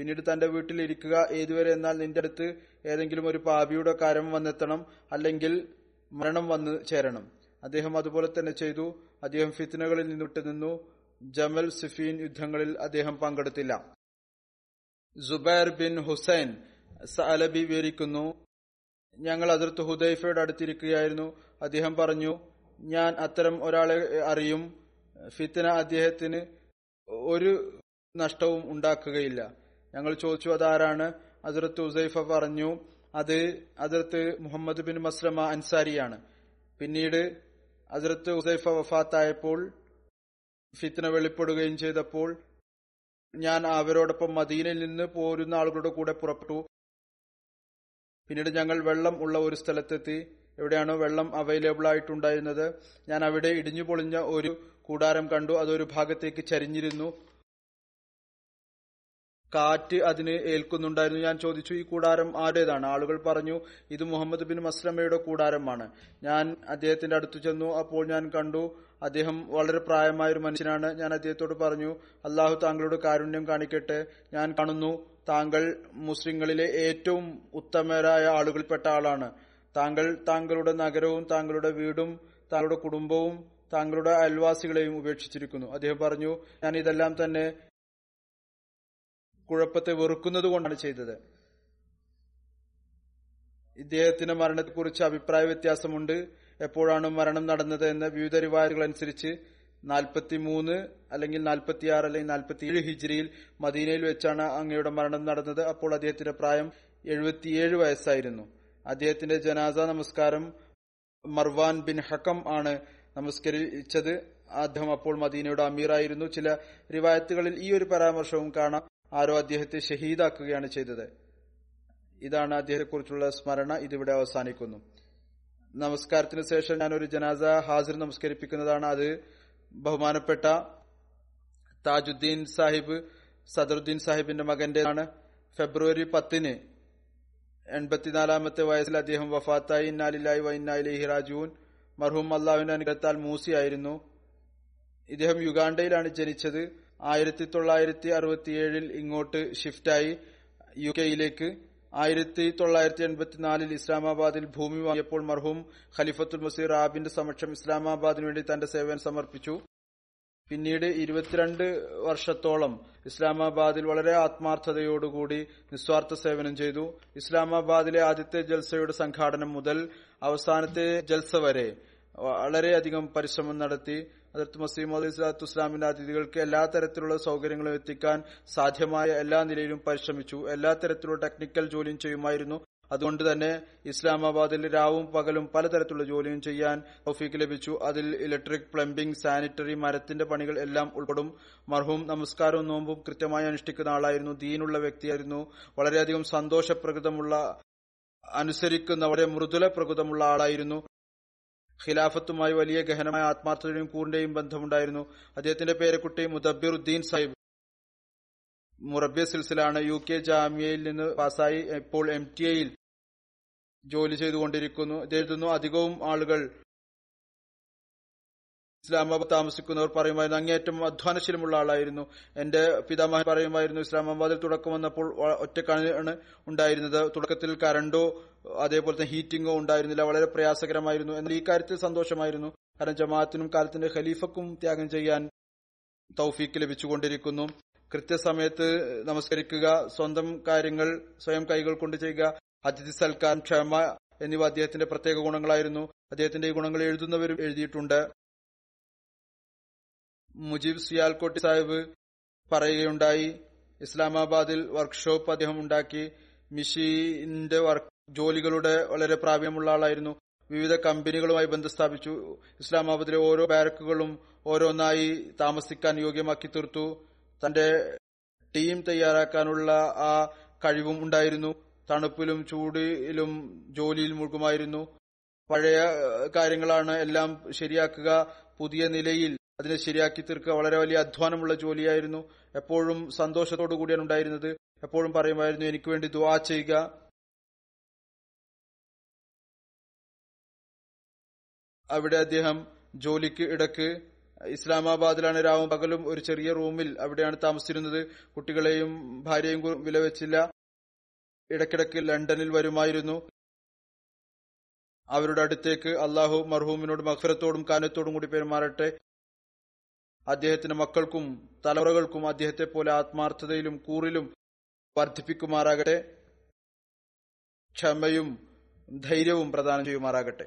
പിന്നീട് തന്റെ വീട്ടിൽ ഇരിക്കുക ഏതുവരെ എന്നാൽ നിന്റെ അടുത്ത് ഏതെങ്കിലും ഒരു പാപിയുടെ കാര്യം വന്നെത്തണം അല്ലെങ്കിൽ മരണം വന്ന് ചേരണം. അദ്ദേഹം അതുപോലെ തന്നെ ചെയ്തു. അദ്ദേഹം ഫിത്നകളിൽ നിന്നിട്ട് നിന്നു. ജമൽ സിഫീൻ യുദ്ധങ്ങളിൽ അദ്ദേഹം പങ്കെടുത്തില്ല. ജുബൈർ ബിൻ ഹുസൈൻ സഅലബി വിവരിക്കുന്നു ഞങ്ങൾ അതിർത്ത് ഹുദൈഫയുടെ അടുത്തിരിക്കുകയായിരുന്നു. അദ്ദേഹം പറഞ്ഞു ഞാൻ അത്തരം ഒരാളെ അറിയും. ഫിത്തന അദ്ദേഹത്തിന് ഒരു നഷ്ടവും ഉണ്ടാക്കുകയില്ല. ഞങ്ങൾ ചോദിച്ചു അതാരാണ്? അതിർത്ത് ഉസൈഫ പറഞ്ഞു അത് അതിർത്ത് മുഹമ്മദ് ബിൻ മസ്ലമ അൻസാരിയാണ്. പിന്നീട് അതിർത്ത് ഉസൈഫ വഫാത്തായപ്പോൾ ഫിത്ന വെളിപ്പെടുകയും ചെയ്തപ്പോൾ ഞാൻ അവരോടൊപ്പം മദീനയിൽ നിന്ന് പോരുന്ന ആളുകളുടെ കൂടെ പുറപ്പെട്ടു. പിന്നീട് ഞങ്ങൾ വെള്ളം ഉള്ള ഒരു സ്ഥലത്തെത്തി. എവിടെയാണോ വെള്ളം അവൈലബിൾ ആയിട്ടുണ്ടായിരുന്നത്. ഞാൻ അവിടെ ഇടിഞ്ഞു പൊളിഞ്ഞ ഒരു കൂടാരം കണ്ടു. അതൊരു ഭാഗത്തേക്ക് ചരിഞ്ഞിരുന്നു. കാറ്റ് അതിന് ഏൽക്കുന്നുണ്ടായിരുന്നു. ഞാൻ ചോദിച്ചു ഈ കൂടാരം ആരുടേതാണ്? ആളുകൾ പറഞ്ഞു ഇത് മുഹമ്മദ് ബിൻ മസ്ലമയുടെ കൂടാരമാണ്. ഞാൻ അദ്ദേഹത്തിന്റെ അടുത്ത് ചെന്നു. അപ്പോൾ ഞാൻ കണ്ടു അദ്ദേഹം വളരെ പ്രായമായ ഒരു മനുഷ്യനാണ്. ഞാൻ അദ്ദേഹത്തോട് പറഞ്ഞു അള്ളാഹു താങ്കളുടെ കാരുണ്യം കാണിക്കട്ടെ. ഞാൻ കാണുന്നു താങ്കൾ മുസ്ലിങ്ങളിലെ ഏറ്റവും ഉത്തമരായ ആളുകളിൽപ്പെട്ട ആളാണ്. താങ്കൾ താങ്കളുടെ നഗരവും താങ്കളുടെ വീടും താങ്കളുടെ കുടുംബവും താങ്കളുടെ അയൽവാസികളെയും ഉപേക്ഷിച്ചിരിക്കുന്നു. അദ്ദേഹം പറഞ്ഞു ഞാൻ ഇതെല്ലാം തന്നെ കുഴപ്പത്തെ വെറുക്കുന്നത് കൊണ്ടാണ് ചെയ്തത്. ഇദ്ദേഹത്തിന്റെ മരണത്തെക്കുറിച്ച് അഭിപ്രായ വ്യത്യാസമുണ്ട്. എപ്പോഴാണ് മരണം നടന്നത് എന്ന് വിവിധ റിവായതുകൾ അനുസരിച്ച് നാൽപ്പത്തി മൂന്ന് അല്ലെങ്കിൽ നാൽപ്പത്തിയാറ് അല്ലെങ്കിൽ നാൽപ്പത്തിയേഴ് ഹിജ്രിയിൽ മദീനയിൽ വെച്ചാണ് അങ്ങയുടെ മരണം നടന്നത്. അപ്പോൾ അദ്ദേഹത്തിന്റെ പ്രായം എഴുപത്തിയേഴ് വയസ്സായിരുന്നു. അദ്ദേഹത്തിന്റെ ജനാസ നമസ്കാരം മർവാൻ ബിൻ ഹക്കം ആണ് നമസ്കരിച്ചത്. അദ്ദേഹം അപ്പോൾ മദീനയുടെ അമീറായിരുന്നു. ചില റിവായത്തുകളിൽ ഈ ഒരു പരാമർശവും കാണാം. ആരോ അദ്ദേഹത്തെ ഷഹീദാക്കുകയാണ് ചെയ്തത്. ഇതാണ് അദ്ദേഹത്തെക്കുറിച്ചുള്ള സ്മരണ. ഇതിവിടെ അവസാനിക്കുന്നു. നമസ്കാരത്തിന് ശേഷം ഞാൻ ഒരു ജനാസ ഹാസിർ നമസ്കരിപ്പിക്കുന്നതാണ്. അത് ബഹുമാനപ്പെട്ട താജുദ്ദീൻ സാഹിബ് സദറുദ്ദീൻ സാഹിബിന്റെ മകന്റെ ആണ് ഫെബ്രുവരി പത്തിന് എൺപത്തിനാലാമത്തെ വയസ്സിൽ അദ്ദേഹം വഫാത്തായി. ഇന്നാലില്ലായി വൈന്നാലിഹി റാജുവിൻ മർഹൂം അള്ളാഹുവിന്റെ അനുഗ്രഹത്താൽ മൂസിയായിരുന്നു ഇദ്ദേഹം യുഗാണ്ടയിലാണ് ജനിച്ചത്. ആയിരത്തി തൊള്ളായിരത്തി അറുപത്തിയേഴിൽ ഇങ്ങോട്ട് ഷിഫ്റ്റായി യു കെയിലേക്ക് ആയിരത്തി തൊള്ളായിരത്തി എൺപത്തിനാലിൽ ഇസ്ലാമാബാദിൽ ഭൂമി വാങ്ങിയപ്പോൾ മർഹൂം ഖലിഫത്തുൽ മസീർ ആബിന്റെ സമക്ഷം ഇസ്ലാമാബാദിന് വേണ്ടി തന്റെ സേവനം സമർപ്പിച്ചു. പിന്നീട് ഇരുപത്തിരണ്ട് വർഷത്തോളം ഇസ്ലാമാബാദിൽ വളരെ ആത്മാർത്ഥതയോടുകൂടി നിസ്വാർത്ഥ സേവനം ചെയ്തു. ഇസ്ലാമാബാദിലെ ആദ്യത്തെ ജൽസയുടെ സംഘാടനം മുതൽ അവസാനത്തെ ജൽസ വരെ വളരെയധികം പരിശ്രമം നടത്തി. അതിർത്ത് മസീം അലി സ്വലാത്തു ഇസ്ലാമിന്റെ അതിഥികൾക്ക് എല്ലാ തരത്തിലുള്ള സൗകര്യങ്ങളും എത്തിക്കാൻ സാധ്യമായ എല്ലാ നിലയിലും പരിശ്രമിച്ചു. എല്ലാ തരത്തിലുള്ള ടെക്നിക്കൽ ജോലിയും ചെയ്യുമായിരുന്നു. അതുകൊണ്ട് തന്നെ ഇസ്ലാമാബാദിൽ രാവും പകലും പലതരത്തിലുള്ള ജോലിയും ചെയ്യാൻ ഒഫീക്ക് ലഭിച്ചു. അതിൽ ഇലക്ട്രിക് പ്ലംബിംഗ് സാനിറ്ററി മരത്തിന്റെ പണികൾ എല്ലാം ഉൾപ്പെടും. മർഹൂം നമസ്കാരവും നോമ്പും കൃത്യമായി അനുഷ്ഠിക്കുന്ന ആളായിരുന്നു. ദീനുള്ള വ്യക്തിയായിരുന്നു. വളരെയധികം സന്തോഷപ്രകൃതമുള്ള അനുസരിക്കുന്നവരെ മൃദുല പ്രകൃതമുള്ള ആളായിരുന്നു. ഖിലാഫത്തുമായി വലിയ ഗഹനമായ ആത്മാർത്ഥതയും കൂറിന്റെയും ബന്ധമുണ്ടായിരുന്നു. അദ്ദേഹത്തിന്റെ പേരക്കുട്ടി മുദബിറുദ്ദീൻ സാഹിബ്. മുറബ്യ സിൽസിലാണ് യു കെ ജാമ്യയിൽ നിന്ന് പാസായി ഇപ്പോൾ എം ടി എയിൽ ജോലി ചെയ്തുകൊണ്ടിരിക്കുന്നു. എഴുതുന്നു അധികവും ആളുകൾ ഇസ്ലാമാബാദ് താമസിക്കുന്നവർ പറയുമായിരുന്നു അങ്ങേയറ്റം അധ്വാനശീലമുള്ള ആളായിരുന്നു. എന്റെ പിതാമഹൻ പറയുമായിരുന്നു ഇസ്ലാമാബാദിൽ തുടക്കം വന്നപ്പോൾ ഒറ്റക്കാണ് ഉണ്ടായിരുന്നത്. തുടക്കത്തിൽ കറണ്ടോ അതേപോലെ തന്നെ ഹീറ്റിംഗോ ഉണ്ടായിരുന്നില്ല. വളരെ പ്രയാസകരമായിരുന്നു. എന്നാൽ ഈ കാര്യത്തിൽ സന്തോഷമായിരുന്നു. കാരണം ജമാഅത്തിനും കാലത്തിന്റെ ഖലീഫക്കും ത്യാഗം ചെയ്യാൻ തൗഫീക്ക് ലഭിച്ചുകൊണ്ടിരിക്കുന്നു. കൃത്യസമയത്ത് നമസ്കരിക്കുക സ്വന്തം കാര്യങ്ങൾ സ്വയം കൈകൾ കൊണ്ട് ചെയ്യുക അതിഥി സൽക്കാരം ക്ഷമ എന്നിവ അദ്ദേഹത്തിന്റെ പ്രത്യേക ഗുണങ്ങളായിരുന്നു. അദ്ദേഹത്തിന്റെ ഈ ഗുണങ്ങൾ എഴുതുന്നവരും എഴുതിയിട്ടുണ്ട്. മുജീബ് സിയാൽകോട്ടി സാഹിബ് പറയുകയുണ്ടായി. ഇസ്ലാമാബാദിൽ വർക്ക്ഷോപ്പ് അദ്ദേഹം ഉണ്ടാക്കി. മിഷീന്റെ വർക്ക് ജോലികളുടെ വളരെ പ്രാവീണ്യമുള്ള ആളായിരുന്നു. വിവിധ കമ്പനികളുമായി ബന്ധം സ്ഥാപിച്ചു ഇസ്ലാമാബാദിലെ ഓരോ ബാരക്കുകളും ഓരോന്നായി താമസിക്കാൻ യോഗ്യമാക്കി തീർത്തു. തന്റെ ടീം തയ്യാറാക്കാനുള്ള ആ കഴിവും ഉണ്ടായിരുന്നു. തണുപ്പിലും ചൂടിലും ജോലിയിൽ മുഴുകുമായിരുന്നു. പഴയ കാര്യങ്ങളാണ് എല്ലാം ശരിയാക്കുക. പുതിയ നിലയിൽ അതിനെ ശരിയാക്കി തീർക്കുക വളരെ വലിയ അധ്വാനമുള്ള ജോലിയായിരുന്നു. എപ്പോഴും സന്തോഷത്തോടു കൂടിയാണ് ഉണ്ടായിരുന്നത്. എപ്പോഴും പറയുമായിരുന്നു എനിക്ക് വേണ്ടി ദുവാ ചെയ്യുക. അവിടെ അദ്ദേഹം ജോലിക്ക് ഇടയ്ക്ക് ഇസ്ലാമാബാദിലാണ് രാവും പകലും ഒരു ചെറിയ റൂമിൽ അവിടെയാണ് താമസിച്ചിരുന്നത്. കുട്ടികളെയും ഭാര്യയും വിലവെച്ചില്ല. ഇടക്കിടക്ക് ലണ്ടനിൽ വരുമായിരുന്നു. അവരുടെ അടുത്തേക്ക് അള്ളാഹു മർഹൂമിനോടും അഖ്ഫരത്തോടും കാനത്തോടും കൂടി പെരുമാറട്ടെ. അദ്ദേഹത്തിന്റെ മക്കൾക്കും തലമുറകൾക്കും അദ്ദേഹത്തെ പോലെ ആത്മാർത്ഥതയിലും കൂറിലും വർദ്ധിപ്പിക്കുമാറാകട്ടെ ക്ഷമയും ധൈര്യവും പ്രദാനം ചെയ്യുമാറാകട്ടെ.